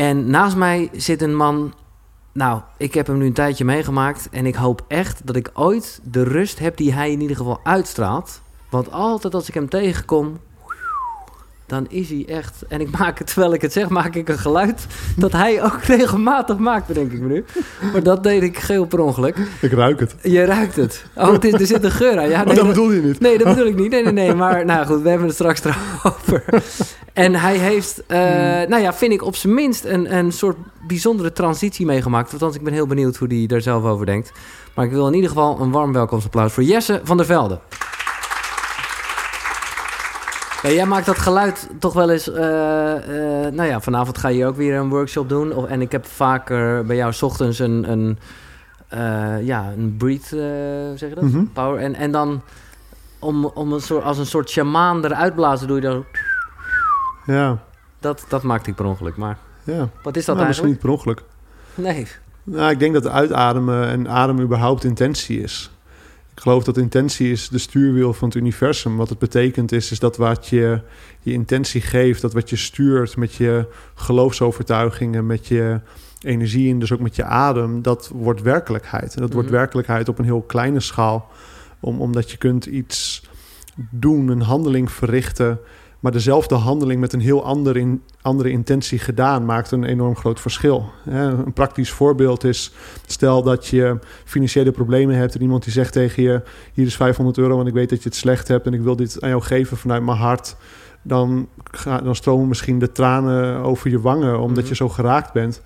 En naast mij zit een man. Nou, ik heb hem nu een tijdje meegemaakt. En ik hoop echt dat ik ooit de rust heb die hij in ieder geval uitstraalt. Want altijd als ik hem tegenkom, dan is hij echt... En ik maak het, terwijl ik het zeg, maak ik een geluid... dat hij ook regelmatig maakt, bedenk ik me nu. Maar dat deed ik geel per ongeluk. Ik ruik het. Je ruikt het. Oh, het is, er zit een geur aan. Ja, oh, dat bedoel je niet? Nee, dat bedoel ik niet. Nee, nee, nee. Maar nou goed, we hebben het straks erover. En hij heeft, uh, nou ja, vind ik op zijn minst een, een soort bijzondere transitie meegemaakt. Althans, ik ben heel benieuwd hoe hij daar zelf over denkt. Maar ik wil in ieder geval een warm welkomstapplaus voor Jesse van der Velde. Ja, jij maakt dat geluid toch wel eens. Uh, uh, nou ja, vanavond ga je ook weer een workshop doen. Of, en ik heb vaker bij jou s ochtends een, een, uh, ja, een breathe, zeg je dat? Mhm. Power. En, en dan om, om een soort, als een soort shamaan eruit blazen, doe je dan. Ja. Dat, dat maakte ik per ongeluk. Maar ja. wat is dat nou, eigenlijk? Misschien niet per ongeluk. Nee. Nou, ik denk dat uitademen en adem überhaupt intentie is. Ik geloof dat intentie is de stuurwiel van het universum. Wat het betekent is, is dat wat je je intentie geeft, dat wat je stuurt met je geloofsovertuigingen, met je energie en dus ook met je adem, dat wordt werkelijkheid. En dat wordt Mhm. werkelijkheid op een heel kleine schaal. Om, omdat je kunt iets doen, een handeling verrichten, maar dezelfde handeling met een heel andere, in, andere intentie gedaan maakt een enorm groot verschil. Een praktisch voorbeeld is, stel dat je financiële problemen hebt en iemand die zegt tegen je, hier is 500 euro, want ik weet dat je het slecht hebt en ik wil dit aan jou geven vanuit mijn hart. Dan, dan stromen misschien de tranen over je wangen omdat Mhm. je zo geraakt bent.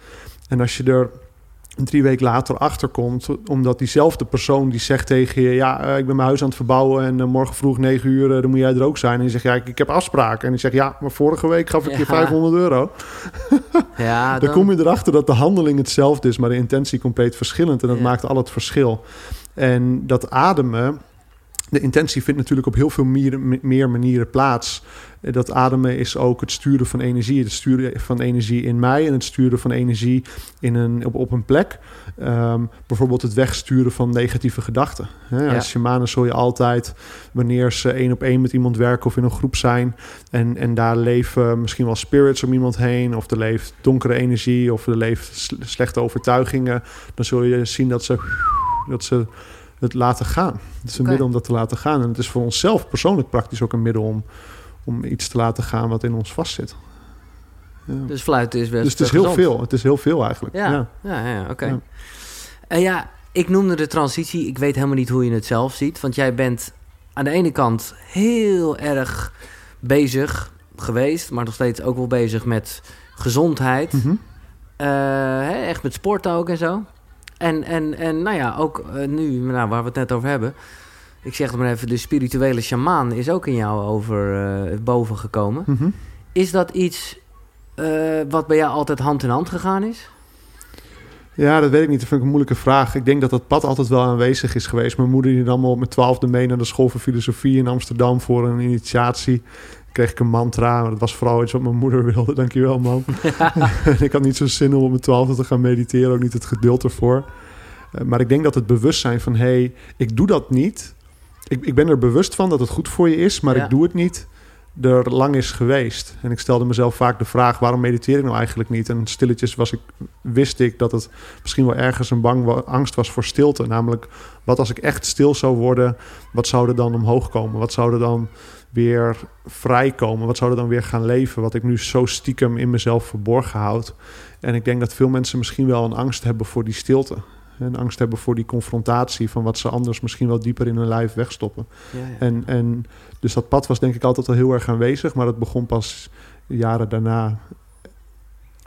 En als je er drie weken later achterkomt, omdat diezelfde persoon die zegt tegen je: Ja, eh, ik ben mijn huis aan het verbouwen en eh, morgen vroeg 9 uur, eh, dan moet jij er ook zijn. En je zegt: Ja, ik, ik heb afspraken. En die zegt: Ja, maar vorige week gaf ik je Ja. 500 euro. Ja, Dan kom je erachter dat de handeling hetzelfde is, maar de intentie compleet verschillend. En dat Ja. maakt al het verschil. En dat ademen, de intentie vindt natuurlijk op heel veel meer, meer manieren plaats. Eh, Dat ademen is ook het sturen van energie. Het sturen van energie in mij en het sturen van energie in een, op, op een plek. Ehm, bijvoorbeeld het wegsturen van negatieve gedachten. Ja. Als shamanen zul je altijd, wanneer ze één op één met iemand werken of in een groep zijn... en, en daar leven misschien wel spirits om iemand heen... of er leeft donkere energie of er leeft sl- slechte overtuigingen... dan zul je zien dat ze, dat ze het laten gaan. Het is een middel om dat te laten gaan. En het is voor onszelf persoonlijk praktisch ook een middel om, om iets te laten gaan wat in ons vastzit. Ja. Dus fluiten is best Dus het is eh, heel gezond. veel. Het is heel veel eigenlijk. Ja, Ja. ja, ja, oké. Ja. En ja, ik noemde de transitie. Ik weet helemaal niet hoe je het zelf ziet. Want jij bent aan de ene kant heel erg bezig geweest, maar nog steeds ook wel bezig met gezondheid. Mhm. Eh, hè, echt met sport ook en zo. En, en, en nou ja, ook eh, nu, nou, waar we het net over hebben. Ik zeg het maar even, de spirituele shamaan is ook in jou over eh, boven gekomen. Mhm. Is dat iets eh, wat bij jou altijd hand in hand gegaan is? Ja, dat weet ik niet. Dat vind ik een moeilijke vraag. Ik denk dat dat pad altijd wel aanwezig is geweest. Mijn moeder die nam me op mijn twaalfde mee naar de school voor filosofie in Amsterdam voor een initiatie. Kreeg ik een mantra, maar dat was vooral iets wat mijn moeder wilde. Dankjewel, man. Ik had niet zo'n zin om op mijn twaalfde te gaan mediteren, ook niet het geduld ervoor. Eh, maar ik denk dat het bewustzijn van, hé, hey, ik doe dat niet. Ik, ik ben er bewust van dat het goed voor je is, maar Ja. ik doe het niet. Er lang is geweest. En ik stelde mezelf vaak de vraag: waarom mediteer ik nou eigenlijk niet? En stilletjes was ik, wist ik dat het misschien wel ergens een bang angst was voor stilte. Namelijk, wat als ik echt stil zou worden, wat zou er dan omhoog komen? Wat zou er dan weer vrijkomen? Wat zou er dan weer gaan leven? Wat ik nu zo stiekem in mezelf verborgen houd. En ik denk dat veel mensen misschien wel een angst hebben voor die stilte. Een angst hebben voor die confrontatie van wat ze anders misschien wel dieper in hun lijf wegstoppen. Ja, ja. En, en dus dat pad was denk ik altijd al heel erg aanwezig, maar het begon pas jaren daarna.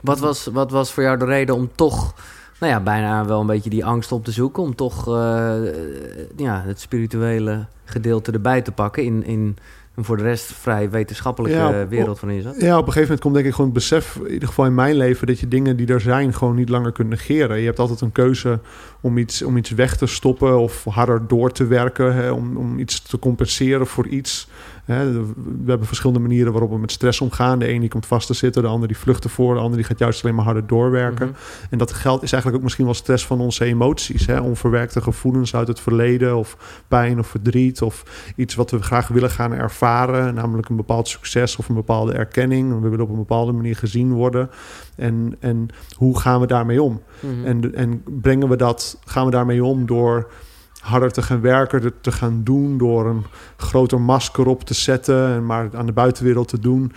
Wat, was, wat was voor jou de reden om toch, nou ja, bijna wel een beetje die angst op te zoeken, om toch eh, ja, het spirituele gedeelte erbij te pakken in, in een voor de rest vrij wetenschappelijke Ja, op- wereld van zat? Ja, op een gegeven moment komt denk ik gewoon het besef, in ieder geval in mijn leven, dat je dingen die er zijn gewoon niet langer kunt negeren. Je hebt altijd een keuze om iets, om iets weg te stoppen of harder door te werken, hè, om, om iets te compenseren voor iets. Hè, we hebben verschillende manieren waarop we met stress omgaan. De ene die komt vast te zitten, de andere die vlucht ervoor, de andere die gaat juist alleen maar harder doorwerken. Mhm. En dat geldt is eigenlijk ook misschien wel stress van onze emoties. Hè? Onverwerkte gevoelens uit het verleden of pijn of verdriet of iets wat we graag willen gaan ervaren, namelijk een bepaald succes of een bepaalde erkenning. We willen op een bepaalde manier gezien worden. En, en hoe gaan we daarmee om? Mhm. En, en brengen we dat, gaan we daarmee om door harder te gaan werken, te gaan doen, door een groter masker op te zetten en maar aan de buitenwereld te doen,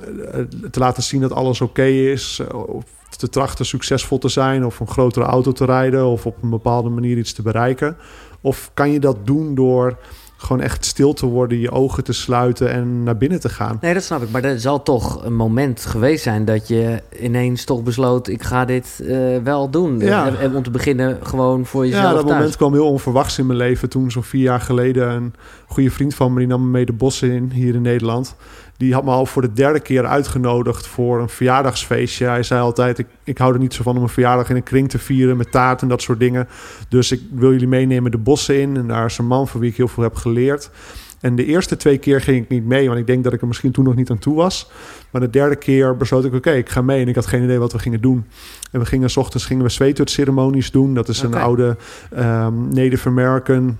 eh, te laten zien dat alles oké is, eh, of te trachten succesvol te zijn, of een grotere auto te rijden, of op een bepaalde manier iets te bereiken? Of kan je dat doen door gewoon echt stil te worden, je ogen te sluiten en naar binnen te gaan? Nee, dat snap ik. Maar er zal toch een moment geweest zijn dat je ineens toch besloot: ik ga dit eh, wel doen. Ja. En, en om te beginnen gewoon voor jezelf Ja, dat thuis. moment kwam heel onverwachts in mijn leven. Toen zo'n vier jaar geleden een goede vriend van me... die nam me mee de bossen in, hier in Nederland. Die had me al voor de derde keer uitgenodigd voor een verjaardagsfeestje. Hij zei altijd, ik, ik hou er niet zo van om een verjaardag in een kring te vieren... met taart en dat soort dingen. Dus ik wil jullie meenemen de bossen in. En daar is een man van wie ik heel veel heb geleerd. En de eerste twee keer ging ik niet mee... want ik denk dat ik er misschien toen nog niet aan toe was. Maar de derde keer besloot ik, oké, ik ga mee. En ik had geen idee wat we gingen doen. En we gingen, s ochtends gingen we zweethut-ceremonies doen. Dat is een oude ehm Native American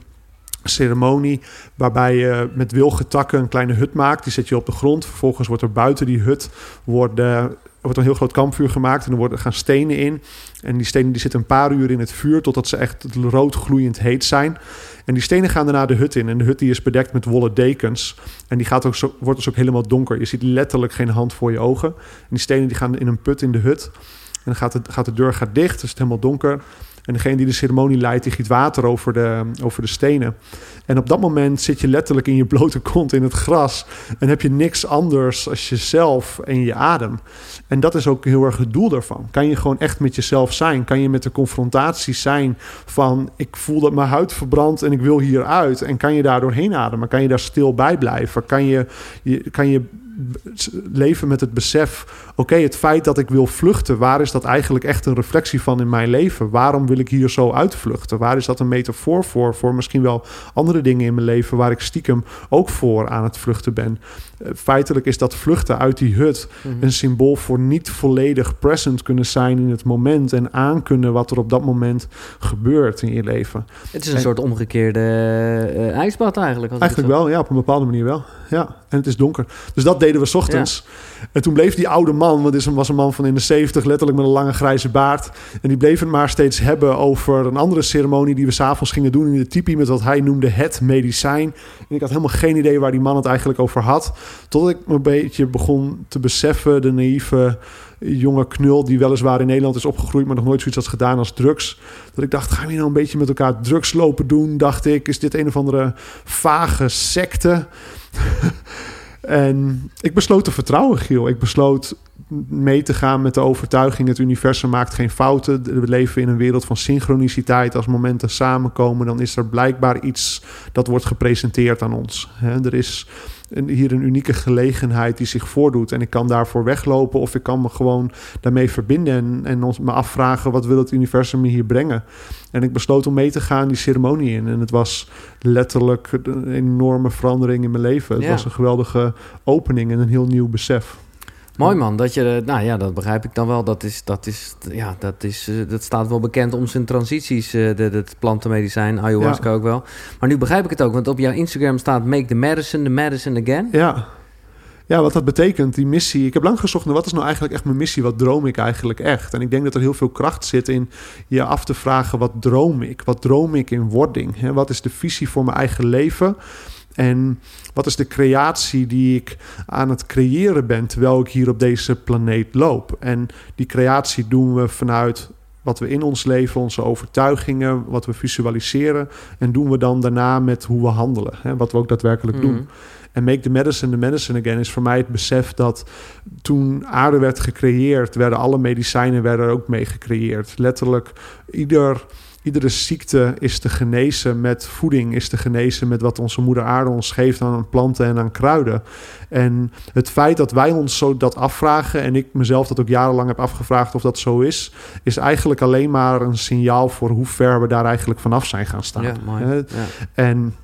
ceremonie waarbij je met wilgetakken een kleine hut maakt. Die zet je op de grond. Vervolgens wordt er buiten die hut wordt, eh, wordt een heel groot kampvuur gemaakt en er worden, gaan stenen in. En die stenen die zitten een paar uur in het vuur totdat ze echt rood gloeiend heet zijn. En die stenen gaan daarna de hut in. En de hut die is bedekt met wollen dekens. En die gaat ook wordt dus ook helemaal donker. Je ziet letterlijk geen hand voor je ogen. En die stenen die gaan in een put in de hut. En dan gaat, het, gaat de deur gaat dicht, dus het is helemaal donker. En degene die de ceremonie leidt, die giet water over de, over de stenen. En op dat moment zit je letterlijk in je blote kont in het gras. En heb je niks anders als jezelf en je adem. En dat is ook heel erg het doel daarvan. Kan je gewoon echt met jezelf zijn? Kan je met de confrontatie zijn van... ik voel dat mijn huid verbrandt en ik wil hieruit. En kan je daar doorheen ademen? Kan je daar stil bij blijven? Kan je, je, kan je leven met het besef... oké, het feit dat ik wil vluchten... waar is dat eigenlijk echt een reflectie van in mijn leven? Waarom wil ik hier zo uitvluchten? Waar is dat een metafoor voor? Voor misschien wel andere dingen in mijn leven... waar ik stiekem ook voor aan het vluchten ben. Eh, feitelijk is dat vluchten uit die hut... Mhm. een symbool voor niet volledig present kunnen zijn in het moment... en aankunnen wat er op dat moment gebeurt in je leven. Het is een En- soort omgekeerde eh, ijsbad eigenlijk. Eigenlijk wel, ja, op een bepaalde manier wel. Ja, en het is donker. Dus dat deden we 's ochtends. En toen bleef die oude man, want dit een- was een man van in de 70, letterlijk met een lange grijze baard. En die bleef het maar steeds hebben over een andere ceremonie die we s'avonds gingen doen in de tipi met wat hij noemde het medicijn. En ik had helemaal geen idee waar die man het eigenlijk over had. Totdat ik me een beetje begon te beseffen, de naïeve jonge knul die weliswaar in Nederland is opgegroeid, maar nog nooit zoiets had gedaan als drugs. Dat ik dacht, gaan we nou een beetje met elkaar drugs lopen doen? Dacht ik, is dit een of andere vage secte? en ik besloot te vertrouwen, Giel. Ik besloot mee te gaan met de overtuiging... het universum maakt geen fouten. We leven in een wereld van synchroniciteit. Als momenten samenkomen, dan is er blijkbaar iets... dat wordt gepresenteerd aan ons. Hè, er is een, hier een unieke gelegenheid die zich voordoet. En ik kan daarvoor weglopen of ik kan me gewoon daarmee verbinden... en, en ons, me afvragen, wat wil het universum me hier brengen? En ik besloot om mee te gaan die ceremonie in. En het was letterlijk een enorme verandering in mijn leven. Het Ja. was een geweldige opening en een heel nieuw besef. Mooi man, dat je, nou ja, dat begrijp ik dan wel. Dat, is, dat, is, ja, dat, is, eh, dat staat wel bekend om zijn transities, eh, de, het plantenmedicijn, ayahuasca ook wel. Maar nu begrijp ik het ook, want op jouw Instagram staat Make the Medicine, the Medicine Again. Ja. Ja, wat dat betekent, die missie. Ik heb lang gezocht naar wat is nou eigenlijk echt mijn missie? Wat droom ik eigenlijk echt? En ik denk dat er heel veel kracht zit in je af te vragen: wat droom ik? Wat droom ik in wording? Hè, Wat is de visie voor mijn eigen leven? En wat is de creatie die ik aan het creëren ben terwijl ik hier op deze planeet loop? En die creatie doen we vanuit wat we in ons leven, onze overtuigingen, wat we visualiseren. En doen we dan daarna met hoe we handelen. Hè, wat we ook daadwerkelijk doen. Mhm. En Make the Medicine the Medicine Again is voor mij het besef dat toen aarde werd gecreëerd, werden alle medicijnen werden er ook mee gecreëerd. Letterlijk, ieder, iedere ziekte is te genezen met voeding, is te genezen met wat onze moeder aarde ons geeft aan planten en aan kruiden. En het feit dat wij ons zo dat afvragen, en ik mezelf dat ook jarenlang heb afgevraagd of dat zo is, is eigenlijk alleen maar een signaal voor hoe ver we daar eigenlijk vanaf zijn gaan staan. Ja, mooi. En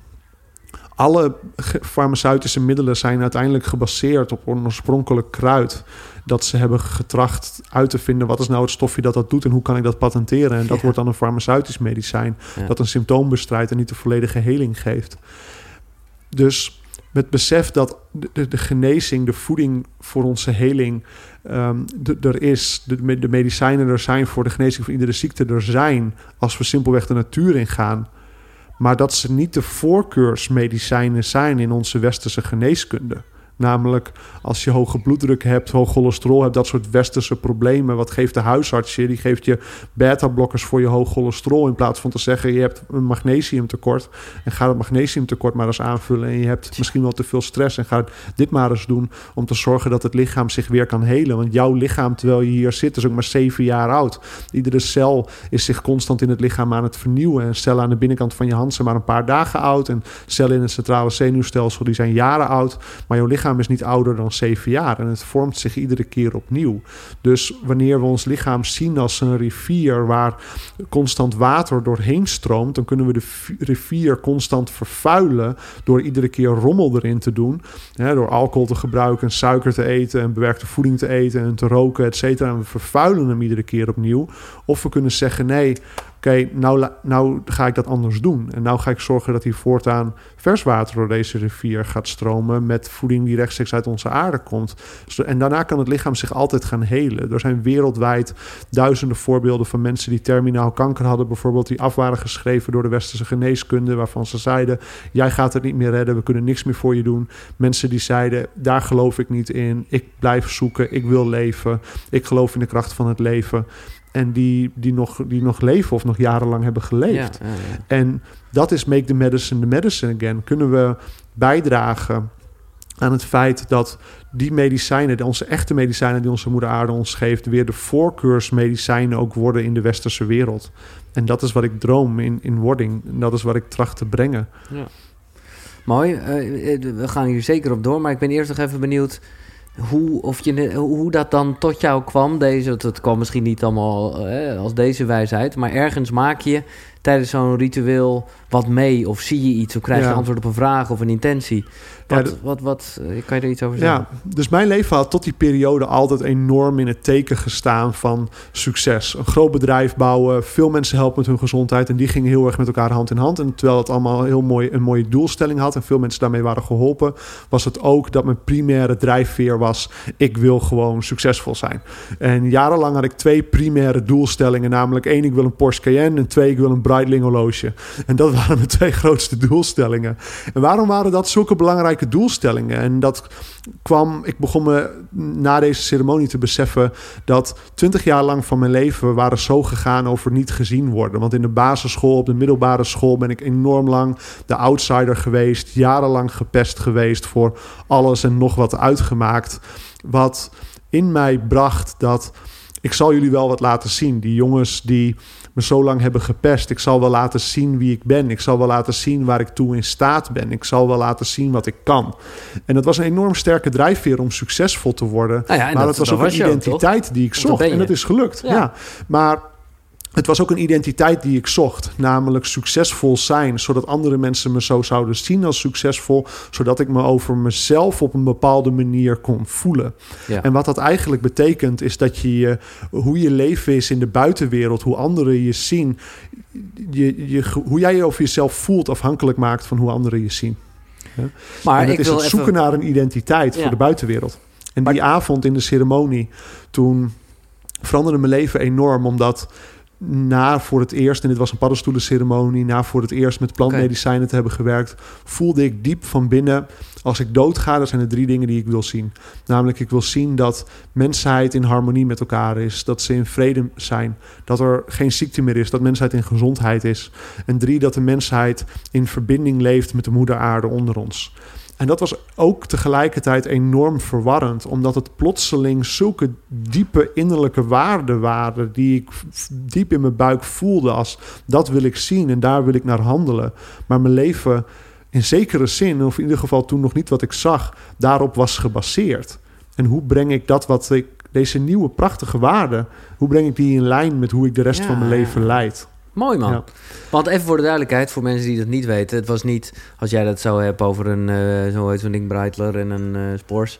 alle farmaceutische middelen zijn uiteindelijk gebaseerd op een oorspronkelijk kruid. Dat ze hebben getracht uit te vinden wat is nou het stofje dat dat doet en hoe kan ik dat patenteren. En dat wordt dan een farmaceutisch medicijn dat een symptoom bestrijdt en niet de volledige heling geeft. Dus met besef dat de, de, genezing, de voeding voor onze heling um, er is. De, de medicijnen er zijn voor de genezing van iedere ziekte er zijn. Als we simpelweg de natuur ingaan. Maar dat ze niet de voorkeursmedicijnen zijn in onze westerse geneeskunde. Namelijk als je hoge bloeddruk hebt, hoog cholesterol hebt, dat soort westerse problemen. Wat geeft de huisarts je? Die geeft je beta-blokkers voor je hoog cholesterol. In plaats van te zeggen je hebt een magnesiumtekort. En ga het magnesiumtekort maar eens aanvullen. En je hebt misschien wel te veel stress. En ga dit maar eens doen om te zorgen dat het lichaam zich weer kan helen. Want jouw lichaam, terwijl je hier zit, is ook maar zeven jaar oud. Iedere cel is zich constant in het lichaam aan het vernieuwen. En cellen aan de binnenkant van je hand zijn maar een paar dagen oud. En cellen in het centrale zenuwstelsel die zijn jaren oud. Maar jouw lichaam is niet ouder dan zeven jaar en het vormt zich iedere keer opnieuw. Dus wanneer we ons lichaam zien als een rivier waar constant water doorheen stroomt, dan kunnen we de rivier constant vervuilen door iedere keer rommel erin te doen. Hè, door alcohol te gebruiken, suiker te eten en bewerkte voeding te eten en te roken, et cetera. En we vervuilen hem iedere keer opnieuw. Of we kunnen zeggen: nee, oké, nou, nou ga ik dat anders doen. En nou ga ik zorgen dat hier voortaan vers water door deze rivier gaat stromen met voeding die rechtstreeks uit onze aarde komt. En daarna kan het lichaam zich altijd gaan helen. Er zijn wereldwijd duizenden voorbeelden van mensen die terminaal kanker hadden, bijvoorbeeld, die af waren geschreven door de westerse geneeskunde, waarvan ze zeiden: Jij gaat het niet meer redden, we kunnen niks meer voor je doen. Mensen die zeiden: Daar geloof ik niet in, ik blijf zoeken, ik wil leven, ik geloof in de kracht van het leven. En die, die, nog, die nog leven of nog jarenlang hebben geleefd. Ja, ja, ja. En dat is make the medicine the medicine again. Kunnen we bijdragen aan het feit dat die medicijnen, onze echte medicijnen die onze moeder aarde ons geeft, weer de voorkeursmedicijnen ook worden in de westerse wereld. En dat is wat ik droom in, in wording. En dat is wat ik tracht te brengen. Ja. Mooi. Uh, we gaan hier zeker op door, maar ik ben eerst nog even benieuwd hoe, of je, hoe dat dan tot jou kwam. Deze, het kwam misschien niet allemaal eh, als deze wijsheid, maar ergens maak je tijdens zo'n ritueel wat mee? Of zie je iets? Of krijg je antwoord op een vraag of een intentie? Wat, wat, wat, eh, kan je er iets over zeggen? Ja, dus mijn leven had tot die periode altijd enorm in het teken gestaan van succes. Een groot bedrijf bouwen, veel mensen helpen met hun gezondheid. En die gingen heel erg met elkaar hand in hand. En terwijl het allemaal heel mooi, een mooie doelstelling had en veel mensen daarmee waren geholpen, was het ook dat mijn primaire drijfveer was: ik wil gewoon succesvol zijn. En jarenlang had ik twee primaire doelstellingen, namelijk één, ik wil een Porsche Cayenne en twee, ik wil een Breitling. En dat waren mijn twee grootste doelstellingen. En waarom waren dat zulke belangrijke doelstellingen? En dat kwam, ik begon me na deze ceremonie te beseffen dat twintig jaar lang van mijn leven waren zo gegaan over niet gezien worden. Want in de basisschool, op de middelbare school ben ik enorm lang de outsider geweest, jarenlang gepest geweest voor alles en nog wat uitgemaakt. Wat in mij bracht dat ik zal jullie wel wat laten zien. Die jongens die me zo lang hebben gepest. Ik zal wel laten zien wie ik ben. Ik zal wel laten zien waar ik toe in staat ben. Ik zal wel laten zien wat ik kan. En dat was een enorm sterke drijfveer om succesvol te worden. Nou ja, maar dat, was ook een identiteit die ik zocht. En dat is gelukt. ja. Maar het was ook een identiteit die ik zocht, namelijk succesvol zijn, zodat andere mensen me zo zouden zien als succesvol, zodat ik me over mezelf op een bepaalde manier kon voelen. Ja. En wat dat eigenlijk betekent, is dat je, hoe je leven is in de buitenwereld, hoe anderen je zien, je, je, hoe jij je over jezelf voelt, afhankelijk maakt van hoe anderen je zien. Ja? Maar en het is het zoeken naar een identiteit voor de buitenwereld. En die avond in de ceremonie, toen veranderde mijn leven enorm, omdat na voor het eerst, en dit was een paddenstoelenceremonie, na voor het eerst met plantmedicijnen te hebben gewerkt, voelde ik diep van binnen, als ik doodga, er zijn er drie dingen die ik wil zien. Namelijk, ik wil zien dat mensheid in harmonie met elkaar is, dat ze in vrede zijn, dat er geen ziekte meer is, dat mensheid in gezondheid is. En drie, dat de mensheid in verbinding leeft met de moeder aarde onder ons. En dat was ook tegelijkertijd enorm verwarrend, omdat het plotseling zulke diepe innerlijke waarden waren die ik diep in mijn buik voelde als dat wil ik zien en daar wil ik naar handelen. Maar mijn leven in zekere zin, of in ieder geval toen nog niet wat ik zag, daarop was gebaseerd. En hoe breng ik dat wat ik, deze nieuwe prachtige waarden, hoe breng ik die in lijn met hoe ik de rest van mijn leven leid? Mooi man. Ja. Want even voor de duidelijkheid, voor mensen die dat niet weten. Het was niet, als jij dat zo hebt over een, eh zo heet zo'n ding Breitler en een eh Spors.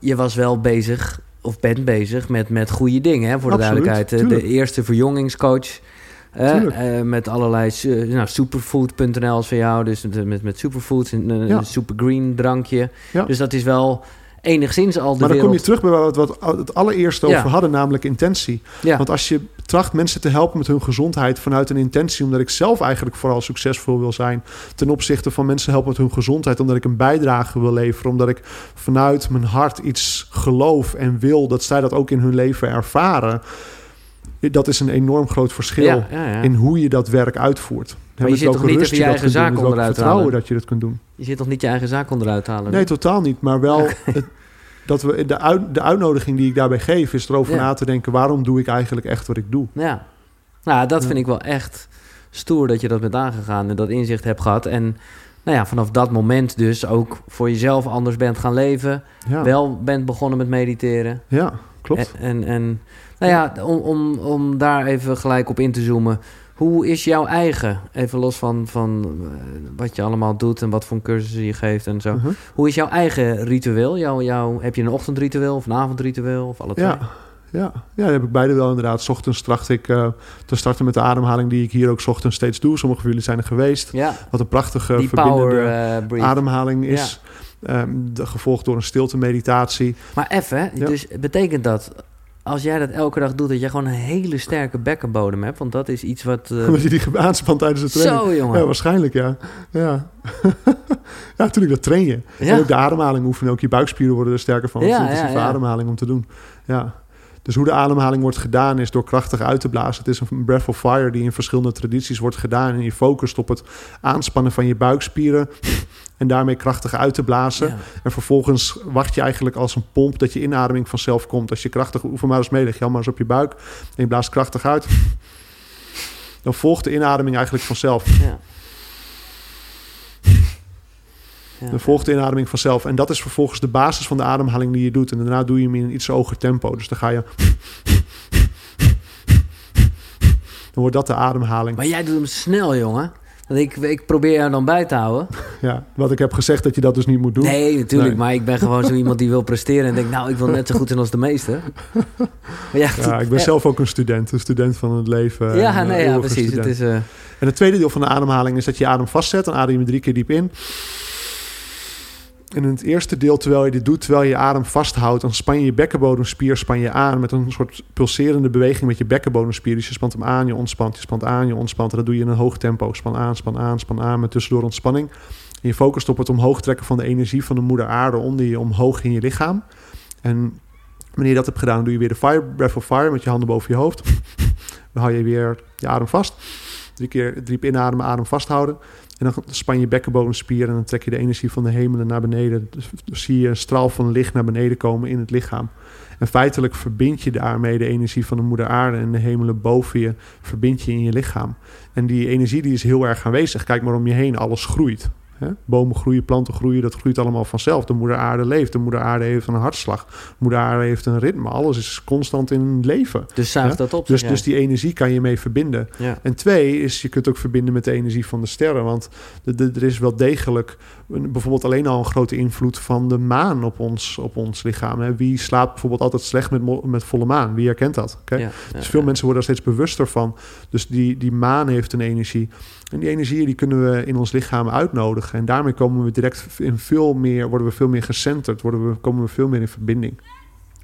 Je was wel bezig, of bent bezig met, met goede dingen, hè, voor de duidelijkheid. Eh, De eerste verjongingscoach. met allerlei, nou, superfood.nl is van jou, dus met, met, met superfoods, een, een Ja. supergreen drankje. Ja. Dus dat is wel enigszins al de Maar dan wereld. kom je terug bij wat we het- allereerste over hadden, namelijk intentie. Ja. Want als je tracht mensen te helpen met hun gezondheid vanuit een intentie, omdat ik zelf eigenlijk vooral succesvol wil zijn, ten opzichte van mensen helpen met hun gezondheid, omdat ik een bijdrage wil leveren, omdat ik vanuit mijn hart iets geloof en wil dat zij dat ook in hun leven ervaren. Dat is een enorm groot verschil ja, ja, ja. in hoe je dat werk uitvoert. je Met zit toch niet even je eigen zaak onderuit vertrouwen halen? dat je dat kunt doen. Je zit toch niet je eigen zaak onderuit halen? Nee, totaal niet. Maar wel het- dat we de, uit, de uitnodiging die ik daarbij geef, is erover Ja. na te denken: waarom doe ik eigenlijk echt wat ik doe? Ja. Nou, dat vind ik wel echt stoer dat je dat bent aangegaan en dat inzicht hebt gehad. En nou ja, vanaf dat moment dus ook voor jezelf anders bent gaan leven. Ja, Wel bent begonnen met mediteren. ja klopt. En, en, en nou ja, om, om, om daar even gelijk op in te zoomen. Hoe is jouw eigen, even los van, van eh, wat je allemaal doet en wat voor cursussen je geeft en zo. Mhm. Hoe is jouw eigen ritueel? Jouw, jouw, heb je een ochtendritueel of een avondritueel of alle twee? Ja, ja. ja, dat heb ik beide wel inderdaad. 's ochtends tracht ik eh, te starten met de ademhaling die ik hier ook 's ochtends steeds doe. Sommige van jullie zijn er geweest. Ja, Wat een prachtige die verbindende power eh ademhaling is. Ehm, de, gevolgd door een stilte meditatie. Maar even, Ja. dus betekent dat als jij dat elke dag doet, dat je gewoon een hele sterke bekkenbodem hebt? Want dat is iets wat. eh, Omdat je die aanspant tijdens de training. zo, jongen. Ja, waarschijnlijk, ja. Ja, ja natuurlijk, dat train je. Ja. En ook de ademhaling oefenen. Ook je buikspieren worden er sterker van. Ja, ja, ja. ademhaling om te doen. Ja. Dus hoe de ademhaling wordt gedaan is door krachtig uit te blazen. Het is een breath of fire die in verschillende tradities wordt gedaan. En je focust op het aanspannen van je buikspieren. En daarmee krachtig uit te blazen. Ja. En vervolgens wacht je eigenlijk als een pomp dat je inademing vanzelf komt. Als je krachtig oefen maar eens mee, leg je eens op je buik. En je blaast krachtig uit. Dan volgt de inademing eigenlijk vanzelf. Ja. Ja. Dan volgt de inademing vanzelf. En dat is vervolgens de basis van de ademhaling die je doet. En daarna doe je hem in een iets hoger tempo. Dus dan ga je... Dan wordt dat de ademhaling. Maar jij doet hem snel, jongen. Want ik, ik probeer jou dan bij te houden. Ja, wat ik heb gezegd dat je dat dus niet moet doen. Nee, natuurlijk. Nee. Maar ik ben gewoon zo iemand die wil presteren. En denkt, nou, ik wil net zo goed zijn als de meester. Maar ja, Ja, ik ben zelf ook een student. Een student van het leven. Ja, nee, eh, ja, precies. Het is, eh, En het tweede deel van de ademhaling is dat je je adem vastzet. Dan adem je drie keer diep in. In het eerste deel, terwijl je dit doet, terwijl je je adem vasthoudt, dan span je je bekkenbodemspier span je aan met een soort pulserende beweging met je bekkenbodemspier. Dus je spant hem aan, je ontspant, je spant aan, je ontspant. En dat doe je in een hoog tempo. Span aan, span aan, span aan, met tussendoor ontspanning. En je focust op het omhoog trekken van de energie van de moeder aarde onder je omhoog in je lichaam. En wanneer je dat hebt gedaan, doe je weer de fire, breath of fire met je handen boven je hoofd. Dan hou je weer je adem vast. Drie keer diep inademen, adem vasthouden. En dan span je bekkenbodemspier en dan trek je de energie van de hemelen naar beneden. Dus, zie je een straal van licht naar beneden komen in het lichaam. En feitelijk verbind je daarmee de energie van de moeder aarde en de hemelen boven je, verbind je in je lichaam. En die energie die is heel erg aanwezig. Kijk maar om je heen, alles groeit. Hè? Bomen groeien, planten groeien, dat groeit allemaal vanzelf. De moeder aarde leeft, de moeder aarde heeft een hartslag. De moeder aarde heeft een ritme. Alles is constant in leven. dus zuig dat op. Dus, dus die energie kan je mee verbinden. ja. En twee is, je kunt ook verbinden met de energie van de sterren. Want de, de- er is wel degelijk bijvoorbeeld alleen al een grote invloed van de maan op ons, op ons lichaam. Hè. Wie slaapt bijvoorbeeld altijd slecht met, met volle maan? Wie herkent dat? Ja, ja, Dus veel ja. mensen worden daar steeds bewuster van. Dus die, die maan heeft een energie. En die energieën die kunnen we in ons lichaam uitnodigen. En daarmee komen we direct in veel meer, worden we veel meer gecenterd. Worden we, komen we veel meer in verbinding.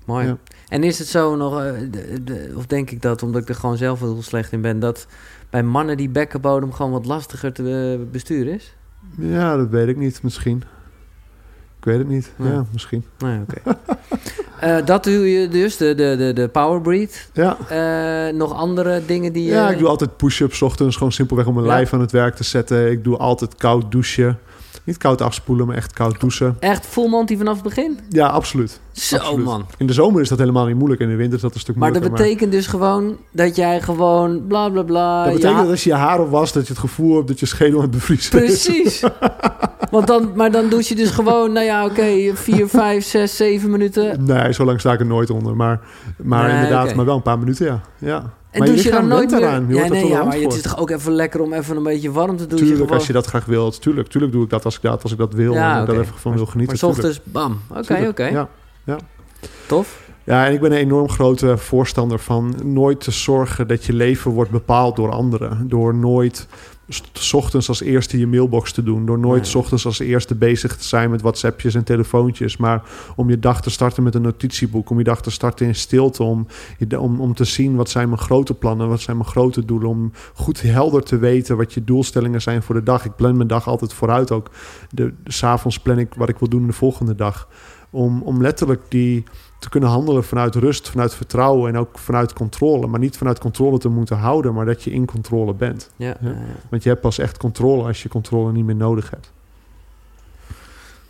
Mooi. En is het zo nog, eh, de- de- of denk ik dat, omdat ik er gewoon zelf heel slecht in ben, dat bij mannen die bekkenbodem gewoon wat lastiger te eh, besturen is? Ja, dat weet ik niet. Misschien. Ik weet het niet. Ja. Ja, misschien. Nee. Eh, dat doe je dus, de, de, de, de power breath. Ja. Eh, nog andere dingen die je... Ja, ik doe altijd push-ups 's ochtends, gewoon simpelweg om mijn Ja. lijf aan het werk te zetten. Ik doe altijd koud douchen. Niet koud afspoelen, maar echt koud douchen. Echt full monty vanaf het begin? Ja, absoluut. Zo, Absoluut. man. In de zomer is dat helemaal niet moeilijk. In de winter is dat een stuk Maar dat moeilijker. betekent dus gewoon dat jij gewoon bla bla bla... dat betekent ja, dat als je je haar op was, dat je het gevoel hebt dat je schedel aan het bevriezen. Precies. Want dan, maar dan doe je dus gewoon, nou ja, oké, vier, vijf, zes, zeven minuten. Nee, zo lang sta ik er nooit onder. Maar, maar Nee, inderdaad, maar wel een paar minuten, ja. ja. En Maar je dan lichaam nooit meer? eraan. Je ja, er nee, ja, maar het is toch ook even lekker om even een beetje warm te douchen? Tuurlijk, gewoon. als je dat graag wilt. Tuurlijk, tuurlijk doe ik dat als ik dat, als ik dat, wil. Ja, en daar even van wil genieten. Maar ochtends, bam. Oké, oké. Ja. Tof. Ja, en ik ben een enorm grote voorstander van nooit te zorgen dat je leven wordt bepaald door anderen. Door nooit s- ochtends als eerste je mailbox te doen. Door nooit s ochtends als eerste bezig te zijn met WhatsAppjes en telefoontjes. Maar om je dag te starten met een notitieboek. Om je dag te starten in stilte. Om, om, om te zien wat zijn mijn grote plannen, wat zijn mijn grote doelen. Om goed helder te weten wat je doelstellingen zijn voor de dag. Ik plan mijn dag altijd vooruit ook. De, de, s avonds plan ik wat ik wil doen de volgende dag. Om, om letterlijk die te kunnen handelen vanuit rust, vanuit vertrouwen en ook vanuit controle. Maar niet vanuit controle te moeten houden, maar dat je in controle bent. Ja, Ja. ja, ja. Want je hebt pas echt controle als je controle niet meer nodig hebt.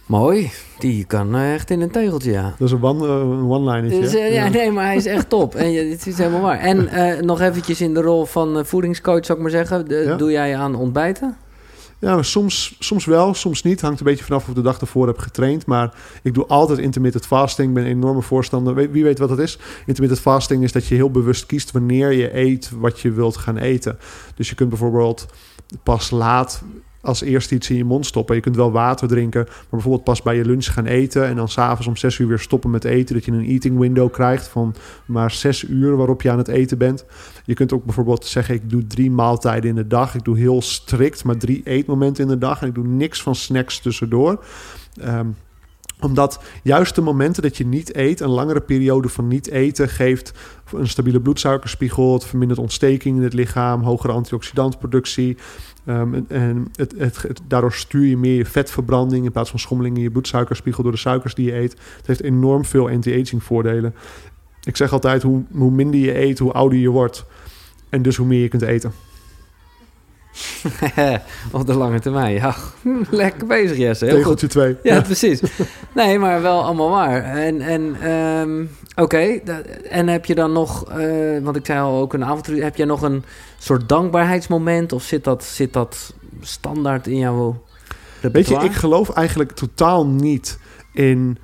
Mooi. Die kan eh, echt in een tegeltje, ja. Dat is een one- eh, one-linertje. Dus, eh, ja, nee, maar hij is echt top. En je, het is helemaal waar. En eh, nog eventjes in de rol van voedingscoach, zou ik maar zeggen. De- Ja. Doe jij aan ontbijten? Ja, soms, soms wel, soms niet. Hangt een beetje vanaf of ik de dag ervoor heb getraind. Maar ik doe altijd intermittent fasting. Ik ben een enorme voorstander. Wie- Wie weet wat dat is? Intermittent fasting is dat je heel bewust kiest wanneer je eet wat je wilt gaan eten. Dus je kunt bijvoorbeeld pas laat als eerste iets in je mond stoppen. Je kunt wel water drinken, maar bijvoorbeeld pas bij je lunch gaan eten... en dan s'avonds om zes uur weer stoppen met eten. Dat je een eating window krijgt van maar zes uur waarop je aan het eten bent. Je kunt ook bijvoorbeeld zeggen, ik doe drie maaltijden in de dag. Ik doe heel strikt, maar drie eetmomenten in de dag. En ik doe niks van snacks tussendoor. Ehm, omdat juist de momenten dat je niet eet, een langere periode van niet eten, geeft een stabiele bloedsuikerspiegel. Het vermindert ontsteking in het lichaam, hogere antioxidantproductie. Ehm, en het, het, daardoor stuur je meer je vetverbranding in plaats van schommeling in je bloedsuikerspiegel door de suikers die je eet. Het heeft enorm veel anti-aging voordelen. Ik zeg altijd, hoe minder je eet, hoe ouder je wordt. En dus hoe meer je kunt eten. Op de lange termijn, ja. Lekker bezig, Jesse. Heel goed. Tegeltje 2. Ja, precies. Nee, maar wel allemaal waar. En, en ehm, oké, en heb je dan nog, eh, want ik zei al ook een avontuur, heb jij nog een soort dankbaarheidsmoment of zit dat, zit dat standaard in jouw Weet je, ik geloof eigenlijk totaal niet in.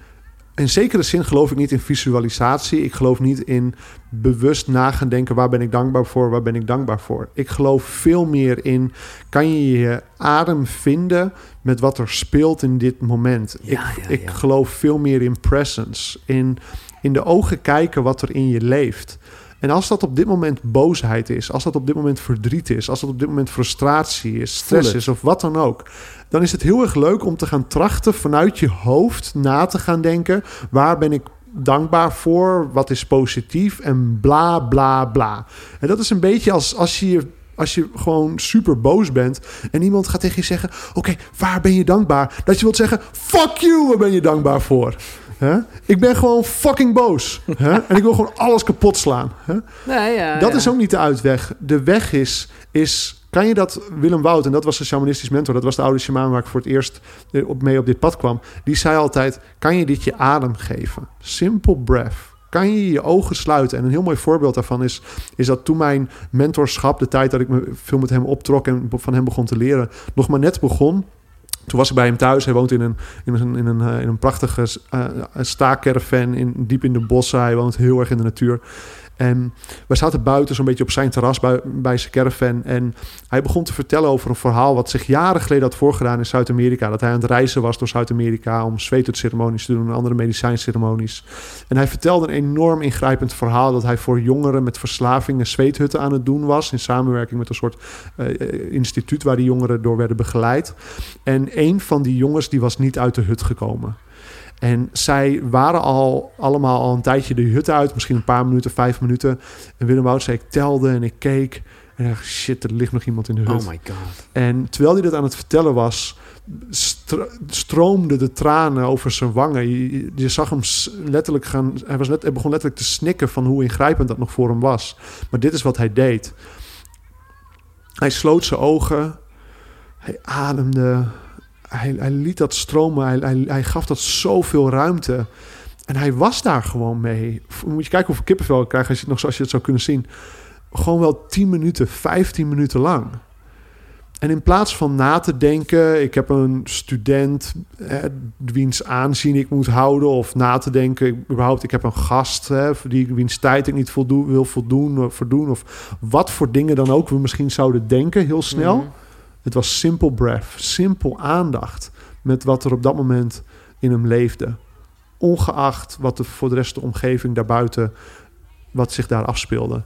In zekere zin geloof ik niet in visualisatie. Ik geloof niet in bewust na gaan denken: waar ben ik dankbaar voor, waar ben ik dankbaar voor. Ik geloof veel meer in: kan je je adem vinden met wat er speelt in dit moment? Ja, ik, ja, ik ja. geloof veel meer in presence, in, in de ogen kijken wat er in je leeft. En als dat op dit moment boosheid is, als dat op dit moment verdriet is, als dat op dit moment frustratie is, stress is of wat dan ook, dan is het heel erg leuk om te gaan trachten vanuit je hoofd na te gaan denken: waar ben ik dankbaar voor, wat is positief en bla bla bla. En dat is een beetje als, als je je als je gewoon super boos bent en iemand gaat tegen je zeggen: Oké, waar ben je dankbaar? Dat je wilt zeggen: Fuck you, waar ben je dankbaar voor? Ik ben gewoon fucking boos. En ik wil gewoon alles kapot slaan. Ja, Dat ja. is ook niet de uitweg. De weg is, is kan je dat, Willem Wout, en dat was de shamanistisch mentor, dat was de oude shaman waar ik voor het eerst eh, op, mee op dit pad kwam, die zei altijd, kan je dit je adem geven? Simple breath. Kan je je ogen sluiten? En een heel mooi voorbeeld daarvan is, is dat toen mijn mentorschap, de tijd dat ik me veel met hem optrok en van hem begon te leren, nog maar net begon. Toen was ik bij hem thuis. Hij woont in een, in een, in een, eh, in een prachtige uh, staakcaravan in, diep in de bossen. Hij woont heel erg in de natuur. En wij zaten buiten zo'n beetje op zijn terras bij, bij zijn caravan. En hij begon te vertellen over een verhaal wat zich jaren geleden had voorgedaan in Zuid-Amerika. Dat hij aan het reizen was door Zuid-Amerika om zweetceremonies te doen en andere medicijnceremonies. En hij vertelde een enorm ingrijpend verhaal dat hij voor jongeren met verslavingen zweethutten aan het doen was. In samenwerking met een soort uh, instituut waar die jongeren door werden begeleid. En een van die jongens die was niet uit de hut gekomen. En zij waren al allemaal al een tijdje de hut uit. Misschien een paar minuten, vijf minuten. En Willem Wout zei, ik telde en ik keek. En ik dacht, shit, er ligt nog iemand in de hut. Oh my god. En terwijl hij dat aan het vertellen was... Stro stroomden de tranen over zijn wangen. Je, je, zag hem letterlijk gaan... Hij, was net, hij begon letterlijk te snikken van hoe ingrijpend dat nog voor hem was. Maar dit is wat hij deed. Hij sloot zijn ogen. Hij ademde hij, hij, liet dat stromen. Hij, hij, gaf dat zoveel ruimte. En hij was daar gewoon mee. Moet je kijken hoeveel kippenvel ik krijg als je, nog zoals je het zou kunnen zien. Gewoon wel 10 minuten, 15 minuten lang. En in plaats van na te denken, ik heb een student eh, wiens aanzien ik moet houden, of na te denken, überhaupt, ik heb een gast hè, die wiens tijd ik niet voldoen, wil voldoen, of verdoen, of wat voor dingen dan ook we misschien zouden denken heel snel. Mhm. Het was simpel breath, simpel aandacht met wat er op dat moment in hem leefde. Ongeacht wat er voor de rest de omgeving daarbuiten, wat zich daar afspeelde.